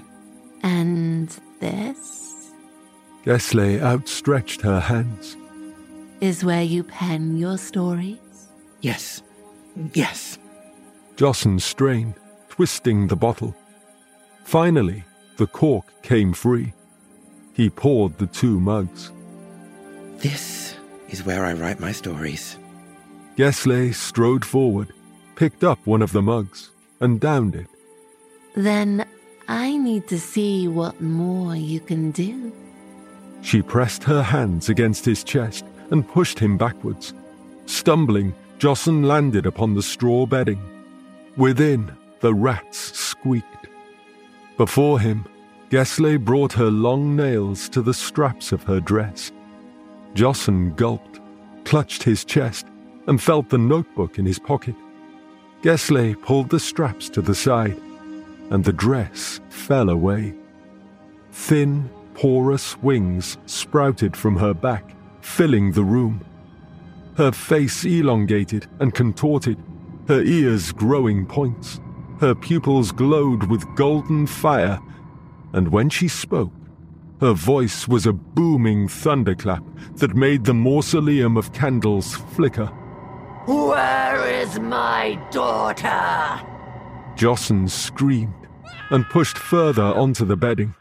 And this Gessle outstretched her hands. is where you pen your stories. Yes. Yes. Jossen strained, twisting the bottle. Finally, the cork came free. He poured the two mugs. This is where I write my stories. Gessle strode forward, picked up one of the mugs, and downed it. Then I need to see what more you can do. She pressed her hands against his chest and pushed him backwards. Stumbling, Jossen landed upon the straw bedding. Within, the rats squeaked. Before him, Gessle brought her long nails to the straps of her dress. Jossen gulped, clutched his chest, and felt the notebook in his pocket. Gessle pulled the straps to the side, and the dress fell away. Thin, porous wings sprouted from her back, filling the room. Her face elongated and contorted, her ears growing points. Her pupils glowed with golden fire, and when she spoke, her voice was a booming thunderclap that made the mausoleum of candles flicker. Where is my daughter? Jossen screamed and pushed further onto the bedding.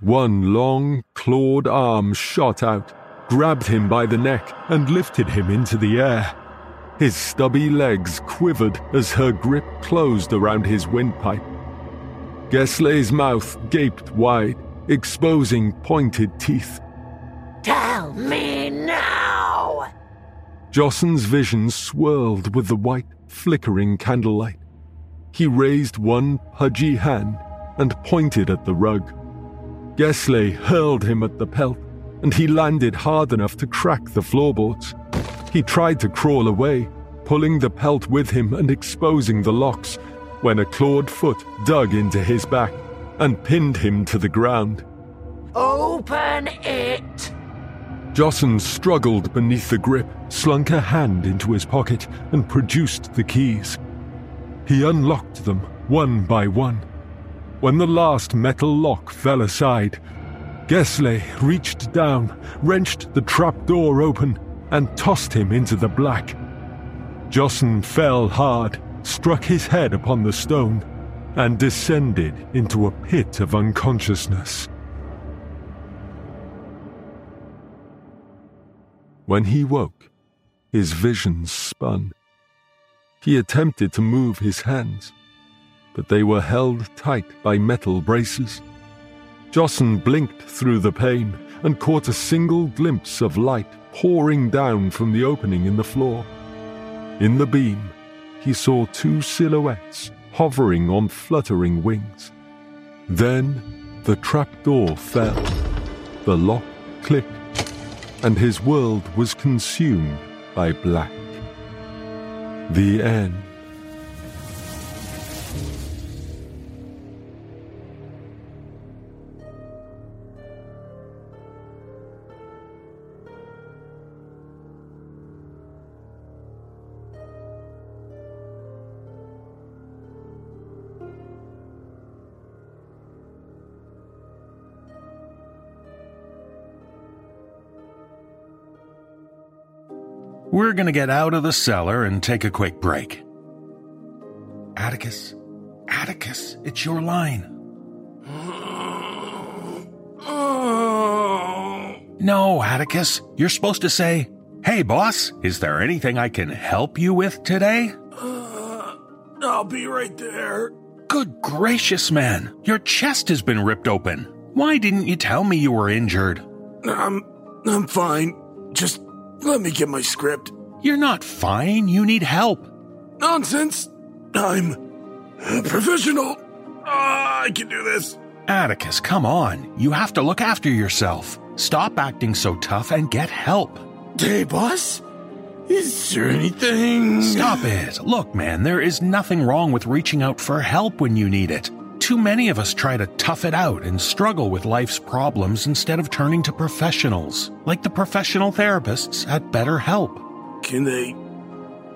One long, clawed arm shot out, grabbed him by the neck, and lifted him into the air. His stubby legs quivered as her grip closed around his windpipe. Gessle's mouth gaped wide, exposing pointed teeth. Tell me now! Jossen's vision swirled with the white, flickering candlelight. He raised one pudgy hand and pointed at the rug. Gessle hurled him at the pelt, and he landed hard enough to crack the floorboards. He tried to crawl away, pulling the pelt with him and exposing the locks, when a clawed foot dug into his back and pinned him to the ground. Open it! Jossen struggled beneath the grip, slunk a hand into his pocket, and produced the keys. He unlocked them one by one. When the last metal lock fell aside, Gessle reached down, wrenched the trapdoor open, and tossed him into the black. Jossen fell hard, struck his head upon the stone, and descended into a pit of unconsciousness. When he woke, his vision spun. He attempted to move his hands, but they were held tight by metal braces. Jossen blinked through the pain and caught a single glimpse of light pouring down from the opening in the floor. In the beam, he saw two silhouettes hovering on fluttering wings. Then the trapdoor fell, the lock clicked, and his world was consumed by black. The end. We're going to get out of the cellar and take a quick break. Atticus, Atticus, it's your line. No, Atticus, you're supposed to say, Hey, boss, is there anything I can help you with today? Uh, I'll be right there. Good gracious, man, your chest has been ripped open. Why didn't you tell me you were injured? I'm I'm fine. Just let me get my script. You're not fine, you need help. nonsense. I'm professional. Ah, I can do this. Atticus, come on. You have to look after yourself. Stop acting so tough and get help. Hey, boss? Is there anything. Stop it. Look, man, there is nothing wrong with reaching out for help when you need it. Too many of us try to tough it out and struggle with life's problems instead of turning to professionals, like the professional therapists at BetterHelp. Can they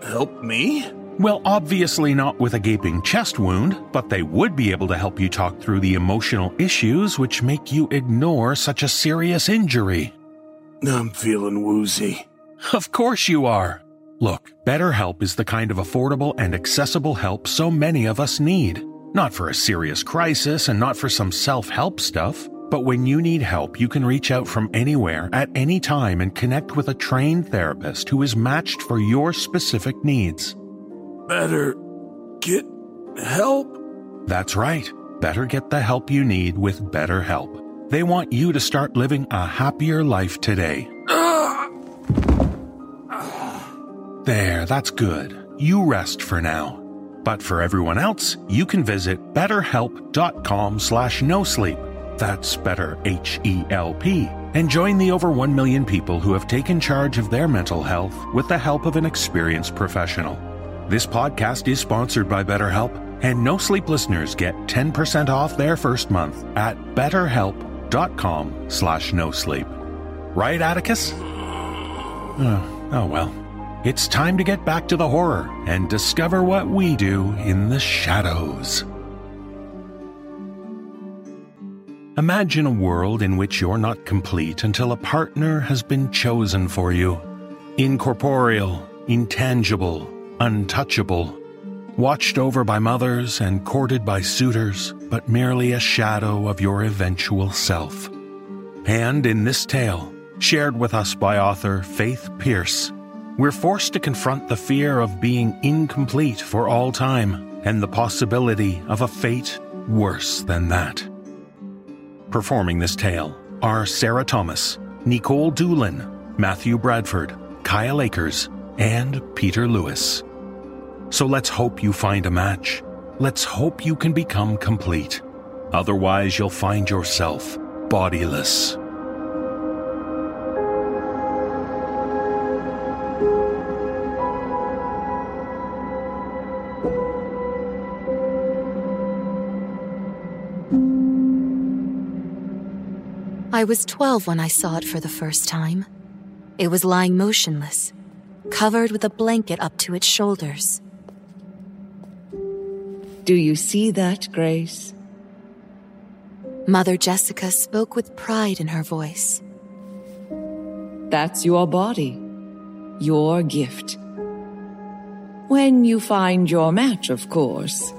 help me? Well, obviously not with a gaping chest wound, but they would be able to help you talk through the emotional issues which make you ignore such a serious injury. I'm feeling woozy. Of course you are. Look, BetterHelp is the kind of affordable and accessible help so many of us need. Not for a serious crisis and not for some self help stuff, but when you need help, you can reach out from anywhere at any time and connect with a trained therapist who is matched for your specific needs. Better get help? That's right. Better get the help you need with BetterHelp. They want you to start living a happier life today. Ah! There, that's good. You rest for now. But for everyone else, you can visit betterhelp.com slash no sleep. That's better H-E-L-P. And join the over 1 million people who have taken charge of their mental health with the help of an experienced professional. This podcast is sponsored by BetterHelp, and no sleep listeners get 10% off their first month at betterhelp.com slash no sleep. Right, Atticus? Oh, oh well. It's time to get back to the horror and discover what we do in the shadows. Imagine a world in which you're not complete until a partner has been chosen for you. Incorporeal, intangible, untouchable, watched over by mothers and courted by suitors, but merely a shadow of your eventual self. And in this tale, shared with us by author Faith Pierce, we're forced to confront the fear of being incomplete for all time and the possibility of a fate worse than that. Performing this tale are Sarah Thomas, Nikolle Doolin, Matthew Bradford, Kyle Akers, and Peter Lewis. So let's hope you find a match. Let's hope you can become complete. Otherwise, you'll find yourself bodiless. I was 12 when I saw it for the first time. It was lying motionless, covered with a blanket up to its shoulders. Do you see that, Grace? Mother Jessica spoke with pride in her voice. That's your body, your gift. When you find your match, of course.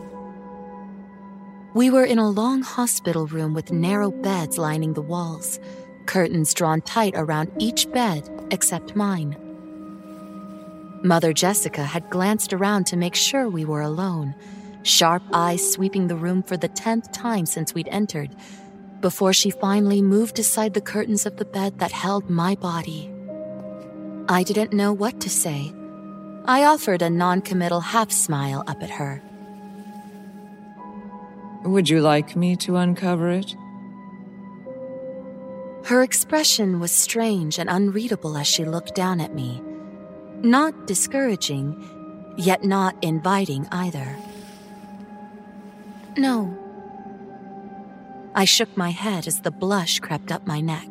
We were in a long hospital room with narrow beds lining the walls, curtains drawn tight around each bed except mine. Mother Jessica had glanced around to make sure we were alone, sharp eyes sweeping the room for the tenth time since we'd entered, before she finally moved aside the curtains of the bed that held my body. I didn't know what to say. I offered a noncommittal half smile up at her. Would you like me to uncover it? Her expression was strange and unreadable as she looked down at me. Not discouraging, yet not inviting either. No. I shook my head as the blush crept up my neck.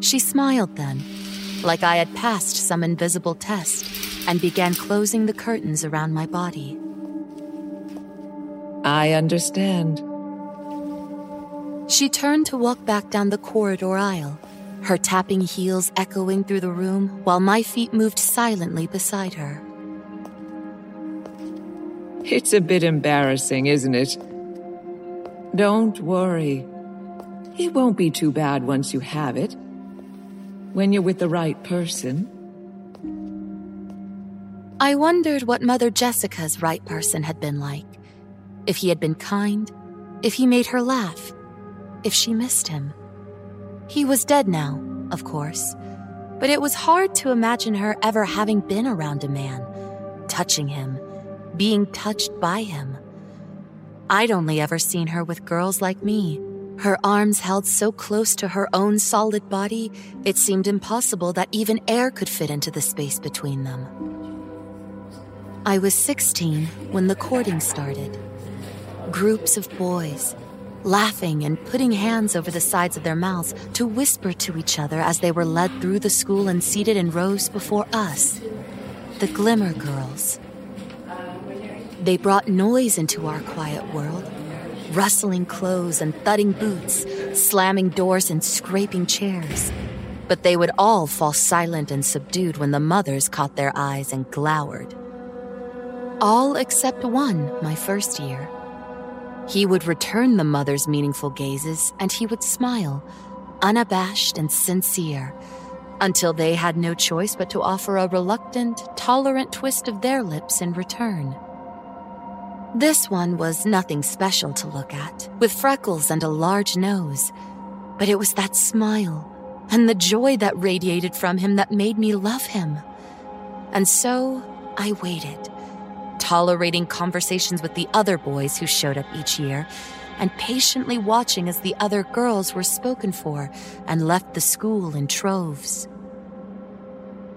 She smiled then, like I had passed some invisible test, and began closing the curtains around my body. I understand. She turned to walk back down the corridor aisle, her tapping heels echoing through the room while my feet moved silently beside her. It's a bit embarrassing, isn't it? Don't worry. It won't be too bad once you have it. When you're with the right person. I wondered what Mother Jessica's right person had been like. If he had been kind, if he made her laugh, if she missed him. He was dead now, of course, but it was hard to imagine her ever having been around a man, touching him, being touched by him. I'd only ever seen her with girls like me. Her arms held so close to her own solid body, it seemed impossible that even air could fit into the space between them. I was 16 when the courting started. Groups of boys, laughing and putting hands over the sides of their mouths to whisper to each other as they were led through the school and seated in rows before us, the Glimmer Girls. They brought noise into our quiet world rustling clothes and thudding boots, slamming doors and scraping chairs. But they would all fall silent and subdued when the mothers caught their eyes and glowered. All except one, my first year. He would return the mother's meaningful gazes and he would smile, unabashed and sincere, until they had no choice but to offer a reluctant, tolerant twist of their lips in return. This one was nothing special to look at, with freckles and a large nose. But it was that smile and the joy that radiated from him that made me love him. And so I waited, tolerating conversations with the other boys who showed up each year, and patiently watching as the other girls were spoken for and left the school in troves.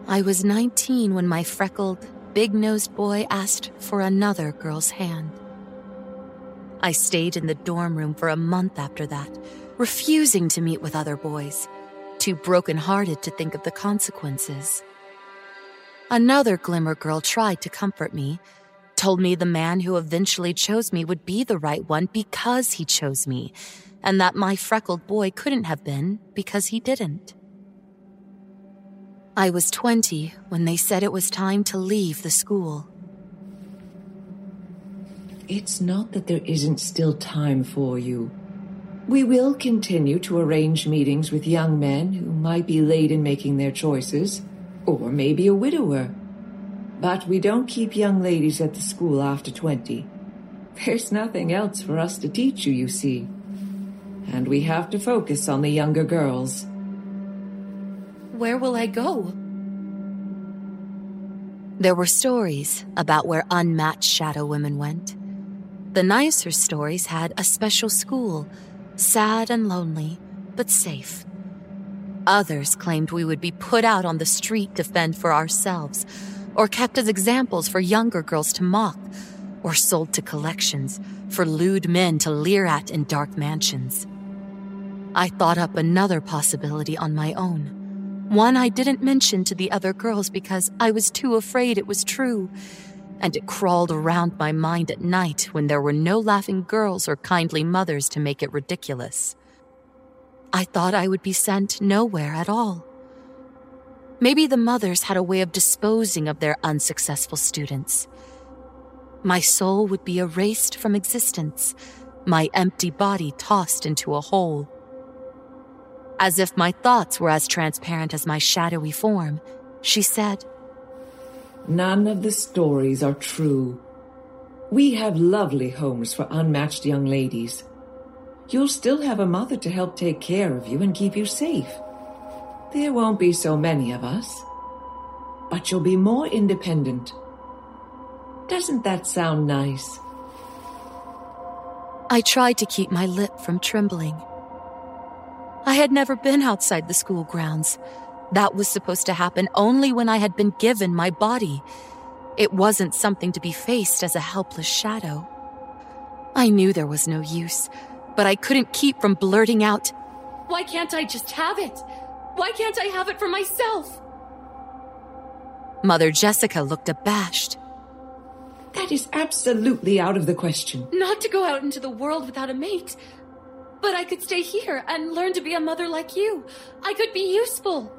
I was 19 when my freckled, big nosed boy asked for another girl's hand. I stayed in the dorm room for a month after that, refusing to meet with other boys, too broken-hearted to think of the consequences. Another glimmer girl tried to comfort me, told me the man who eventually chose me would be the right one because he chose me, and that my freckled boy couldn't have been because he didn't. I was 20 when they said it was time to leave the school. It's not that there isn't still time for you. We will continue to arrange meetings with young men who might be late in making their choices, or maybe a widower. But we don't keep young ladies at the school after 20. There's nothing else for us to teach you, you see. And we have to focus on the younger girls. Where will I go? There were stories about where unmatched shadow women went. The nicer stories had a special school, sad and lonely, but safe. Others claimed we would be put out on the street to fend for ourselves, or kept as examples for younger girls to mock, or sold to collections for lewd men to leer at in dark mansions. I thought up another possibility on my own one I didn't mention to the other girls because I was too afraid it was true. And it crawled around my mind at night when there were no laughing girls or kindly mothers to make it ridiculous. I thought I would be sent nowhere at all. Maybe the mothers had a way of disposing of their unsuccessful students. My soul would be erased from existence, my empty body tossed into a hole. As if my thoughts were as transparent as my shadowy form, she said, None of the stories are true. We have lovely homes for unmatched young ladies. You'll still have a mother to help take care of you and keep you safe. There won't be so many of us. But you'll be more independent. Doesn't that sound nice? I tried to keep my lip from trembling. I had never been outside the school grounds. That was supposed to happen only when I had been given my body. It wasn't something to be faced as a helpless shadow. I knew there was no use, but I couldn't keep from blurting out, Why can't I just have it? Why can't I have it for myself? Mother Jessica looked abashed. That is absolutely out of the question. Not to go out into the world without a mate. But I could stay here and learn to be a mother like you. I could be useful.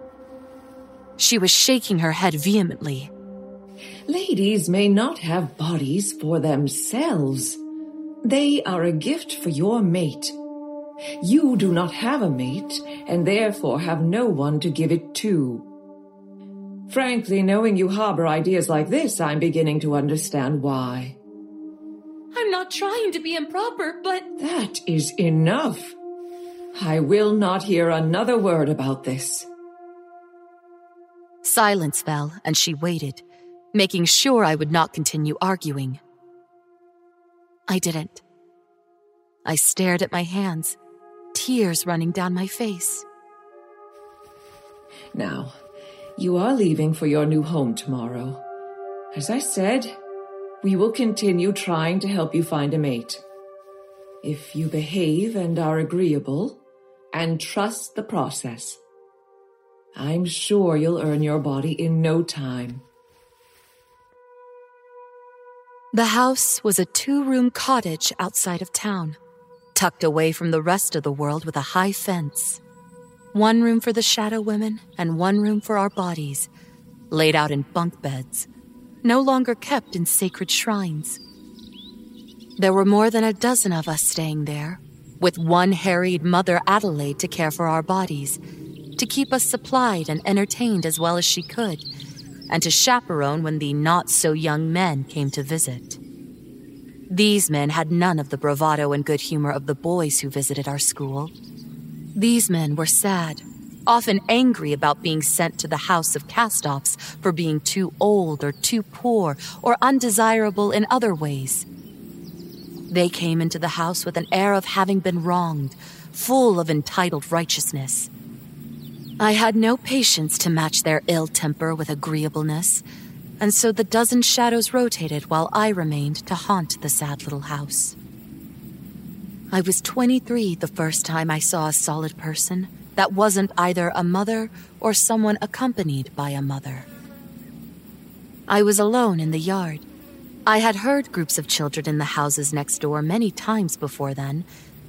She was shaking her head vehemently. Ladies may not have bodies for themselves. They are a gift for your mate. You do not have a mate, and therefore have no one to give it to. Frankly, knowing you harbor ideas like this, I'm beginning to understand why. I'm not trying to be improper, but. That is enough. I will not hear another word about this. Silence fell, and she waited, making sure I would not continue arguing. I didn't. I stared at my hands, tears running down my face. Now, you are leaving for your new home tomorrow. As I said, we will continue trying to help you find a mate. If you behave and are agreeable, and trust the process, I'm sure you'll earn your body in no time. The house was a two room cottage outside of town, tucked away from the rest of the world with a high fence. One room for the shadow women and one room for our bodies, laid out in bunk beds, no longer kept in sacred shrines. There were more than a dozen of us staying there, with one harried mother Adelaide to care for our bodies, to keep us supplied and entertained as well as she could and to chaperone when the not so young men came to visit. These men had none of the bravado and good humor of the boys who visited our school. These men were sad, often angry about being sent to the house of castoffs for being too old or too poor or undesirable in other ways. They came into the house with an air of having been wronged, full of entitled righteousness. I had no patience to match their ill temper with agreeableness, and so the dozen shadows rotated while I remained to haunt the sad little house. I was 23 the first time I saw a solid person that wasn't either a mother or someone accompanied by a mother. I was alone in the yard. I had heard groups of children in the houses next door many times before then,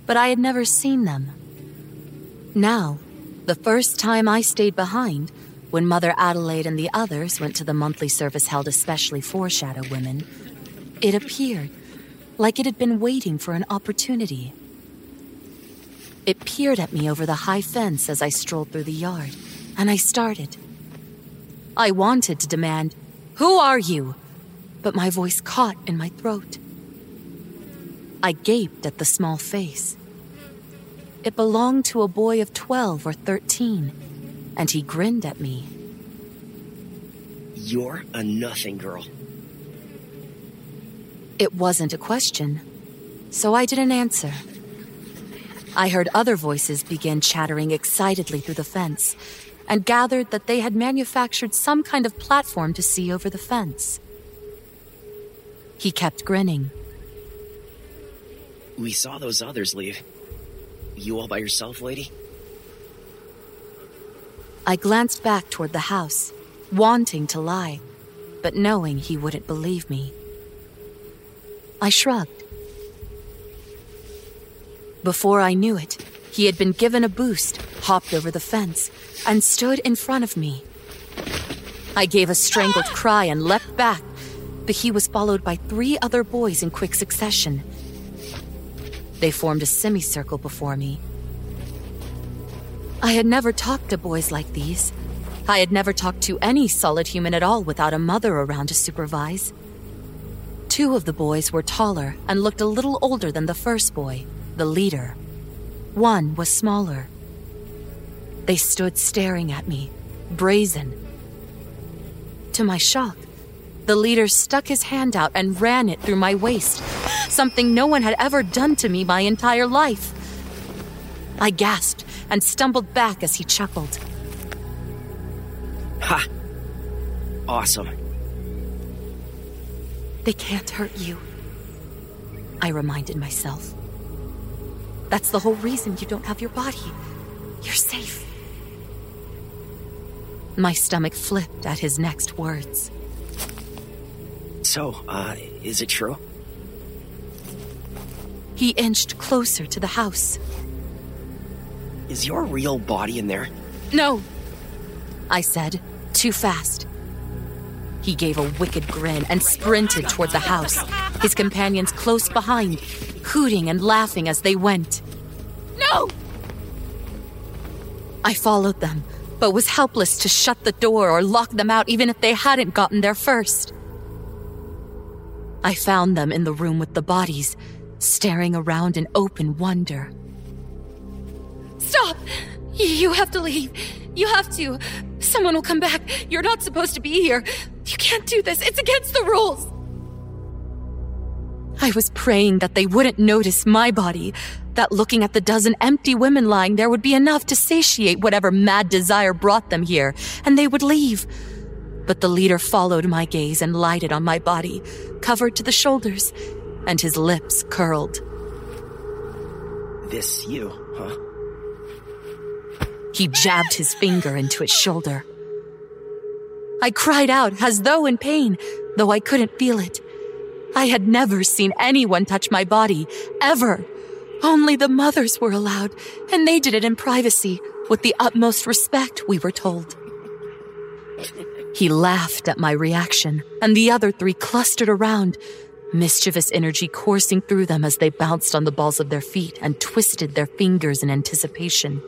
but I had never seen them. Now, the first time I stayed behind, when Mother Adelaide and the others went to the monthly service held especially for shadow women, it appeared like it had been waiting for an opportunity. It peered at me over the high fence as I strolled through the yard, and I started. I wanted to demand, Who are you? But my voice caught in my throat. I gaped at the small face. It belonged to a boy of 12 or 13, and he grinned at me. You're a nothing girl. It wasn't a question, so I didn't answer. I heard other voices begin chattering excitedly through the fence and gathered that they had manufactured some kind of platform to see over the fence. He kept grinning. We saw those others leave. You all by yourself, lady? I glanced back toward the house, wanting to lie, but knowing he wouldn't believe me. I shrugged. Before I knew it, he had been given a boost, hopped over the fence, and stood in front of me. I gave a strangled cry and leapt back, but he was followed by three other boys in quick succession. They formed a semicircle before me. I had never talked to boys like these. I had never talked to any solid human at all without a mother around to supervise. Two of the boys were taller and looked a little older than the first boy, the leader. One was smaller. They stood staring at me, brazen. To my shock, the leader stuck his hand out and ran it through my waist, something no one had ever done to me my entire life. I gasped and stumbled back as he chuckled. Ha! Awesome. They can't hurt you, I reminded myself. That's the whole reason you don't have your body. You're safe. My stomach flipped at his next words. So, uh, is it true? He inched closer to the house. Is your real body in there? No, I said, too fast. He gave a wicked grin and sprinted toward the house, his companions close behind, hooting and laughing as they went. No! I followed them, but was helpless to shut the door or lock them out even if they hadn't gotten there first. I found them in the room with the bodies, staring around in open wonder. Stop! You have to leave. You have to. Someone will come back. You're not supposed to be here. You can't do this. It's against the rules. I was praying that they wouldn't notice my body, that looking at the dozen empty women lying there would be enough to satiate whatever mad desire brought them here, and they would leave. But the leader followed my gaze and lighted on my body, covered to the shoulders, and his lips curled. This you, huh? He jabbed his finger into its shoulder. I cried out as though in pain, though I couldn't feel it. I had never seen anyone touch my body, ever. Only the mothers were allowed, and they did it in privacy, with the utmost respect, we were told. He laughed at my reaction, and the other three clustered around, mischievous energy coursing through them as they bounced on the balls of their feet and twisted their fingers in anticipation.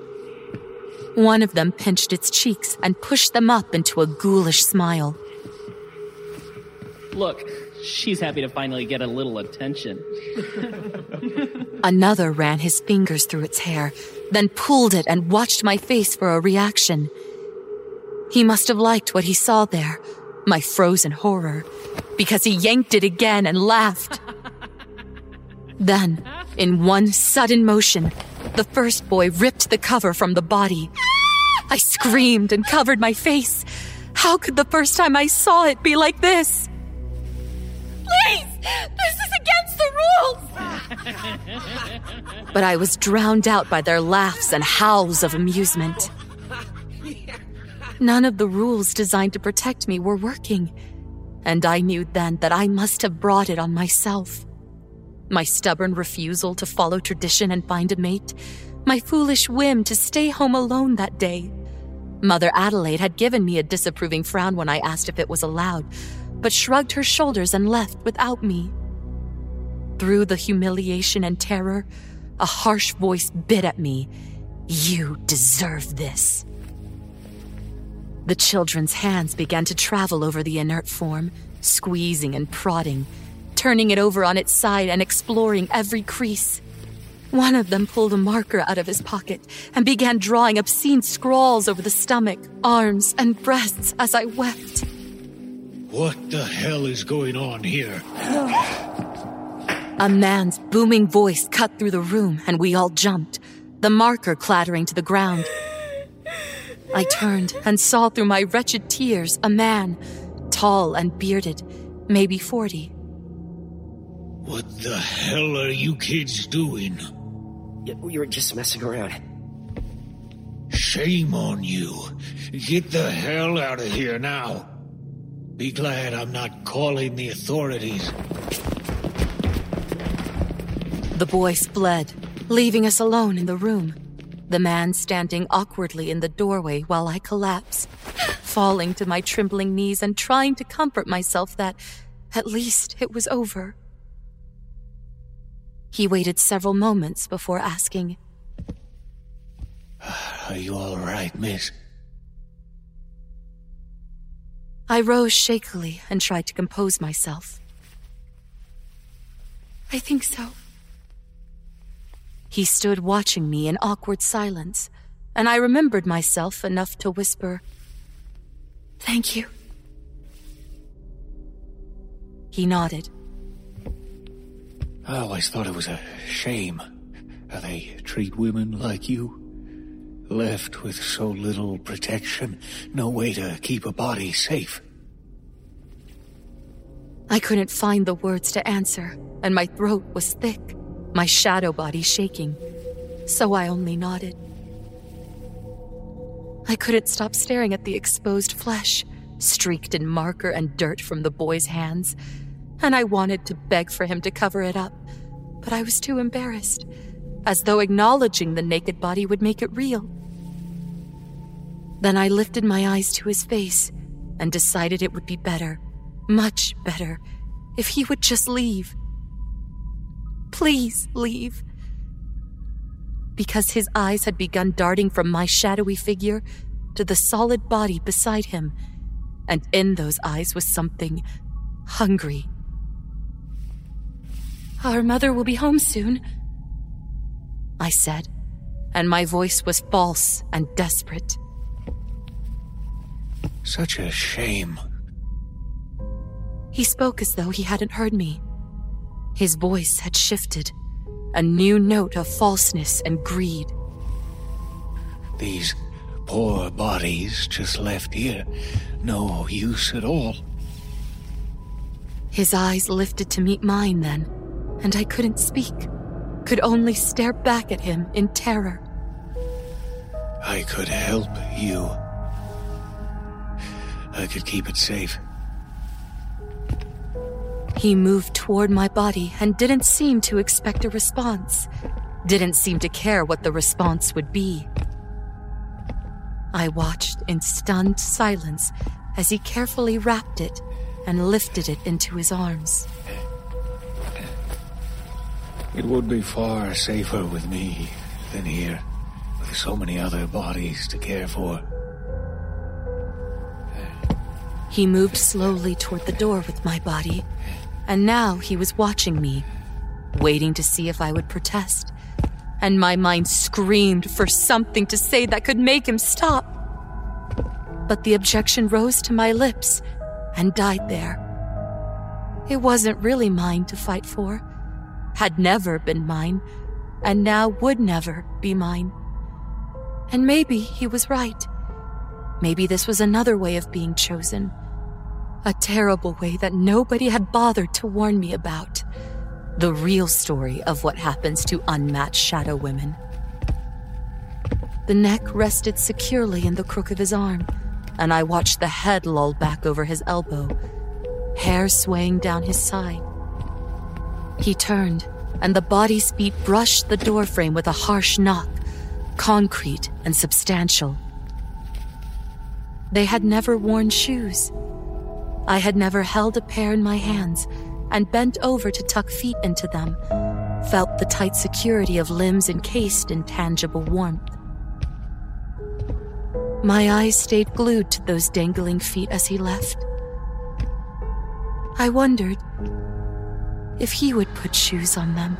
One of them pinched its cheeks and pushed them up into a ghoulish smile. Look, she's happy to finally get a little attention. Another ran his fingers through its hair, then pulled it and watched my face for a reaction. He must have liked what he saw there, my frozen horror, because he yanked it again and laughed. Then, in one sudden motion, the first boy ripped the cover from the body. I screamed and covered my face. How could the first time I saw it be like this? Please! This is against the rules! But I was drowned out by their laughs and howls of amusement. None of the rules designed to protect me were working, and I knew then that I must have brought it on myself. My stubborn refusal to follow tradition and find a mate, my foolish whim to stay home alone that day. Mother Adelaide had given me a disapproving frown when I asked if it was allowed, but shrugged her shoulders and left without me. Through the humiliation and terror, a harsh voice bit at me You deserve this. The children's hands began to travel over the inert form, squeezing and prodding, turning it over on its side and exploring every crease. One of them pulled a marker out of his pocket and began drawing obscene scrawls over the stomach, arms, and breasts as I wept. What the hell is going on here? A man's booming voice cut through the room, and we all jumped, the marker clattering to the ground. I turned and saw through my wretched tears a man, tall and bearded, maybe forty. What the hell are you kids doing? We were just messing around. Shame on you. Get the hell out of here now. Be glad I'm not calling the authorities. The boys fled, leaving us alone in the room. The man standing awkwardly in the doorway while I collapse, falling to my trembling knees and trying to comfort myself that at least it was over. He waited several moments before asking, Are you all right, miss? I rose shakily and tried to compose myself. I think so. He stood watching me in awkward silence, and I remembered myself enough to whisper, Thank you. He nodded. I always thought it was a shame how they treat women like you. Left with so little protection, no way to keep a body safe. I couldn't find the words to answer, and my throat was thick, my shadow body shaking, so I only nodded. I couldn't stop staring at the exposed flesh, streaked in marker and dirt from the boy's hands, and I wanted to beg for him to cover it up, but I was too embarrassed, as though acknowledging the naked body would make it real. Then I lifted my eyes to his face and decided it would be better, much better, if he would just leave. Please leave. Because his eyes had begun darting from my shadowy figure to the solid body beside him, and in those eyes was something hungry. Our mother will be home soon, I said, and my voice was false and desperate. Such a shame. He spoke as though he hadn't heard me. His voice had shifted, a new note of falseness and greed. These poor bodies just left here, no use at all. His eyes lifted to meet mine then, and I couldn't speak, could only stare back at him in terror. I could help you. I could keep it safe. He moved toward my body and didn't seem to expect a response, didn't seem to care what the response would be. I watched in stunned silence as he carefully wrapped it and lifted it into his arms. It would be far safer with me than here, with so many other bodies to care for. He moved slowly toward the door with my body, and now he was watching me, waiting to see if I would protest. And my mind screamed for something to say that could make him stop. But the objection rose to my lips and died there. It wasn't really mine to fight for, had never been mine, and now would never be mine. And maybe he was right. Maybe this was another way of being chosen. A terrible way that nobody had bothered to warn me about. The real story of what happens to unmatched shadow women. The neck rested securely in the crook of his arm, and I watched the head loll back over his elbow, hair swaying down his side. He turned, and the body's feet brushed the doorframe with a harsh knock, concrete and substantial. They had never worn shoes. I had never held a pair in my hands and bent over to tuck feet into them, felt the tight security of limbs encased in tangible warmth. My eyes stayed glued to those dangling feet as he left. I wondered if he would put shoes on them.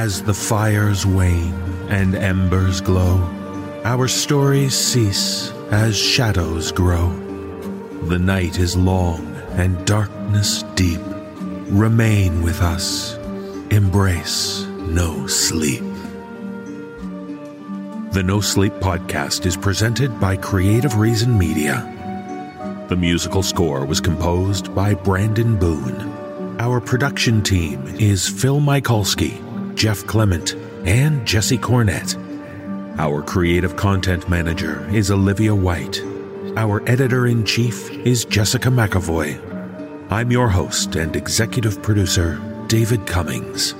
As the fires wane and embers glow, our stories cease as shadows grow. The night is long and darkness deep. Remain with us. Embrace no sleep. The No Sleep podcast is presented by Creative Reason Media. The musical score was composed by Brandon Boone. Our production team is Phil Michalski, Jeff Clement, and Jesse Cornett. Our creative content manager is Olivia White. Our editor in chief is Jessica McEvoy. I'm your host and executive producer, David Cummings.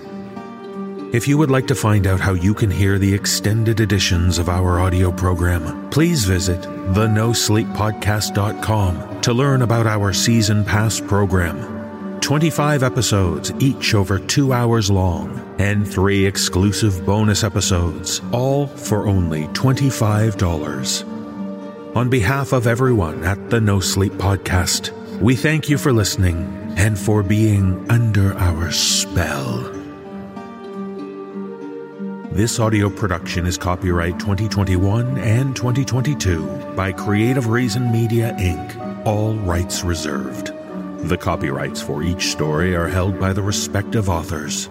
If you would like to find out how you can hear the extended editions of our audio program, please visit thenosleeppodcast.com to learn about our season pass program. 25 episodes, each over two hours long, and three exclusive bonus episodes, all for only $25. On behalf of everyone at the No Sleep Podcast, we thank you for listening and for being under our spell. This audio production is copyright 2021 and 2022 by Creative Reason Media Inc., all rights reserved. The copyrights for each story are held by the respective authors.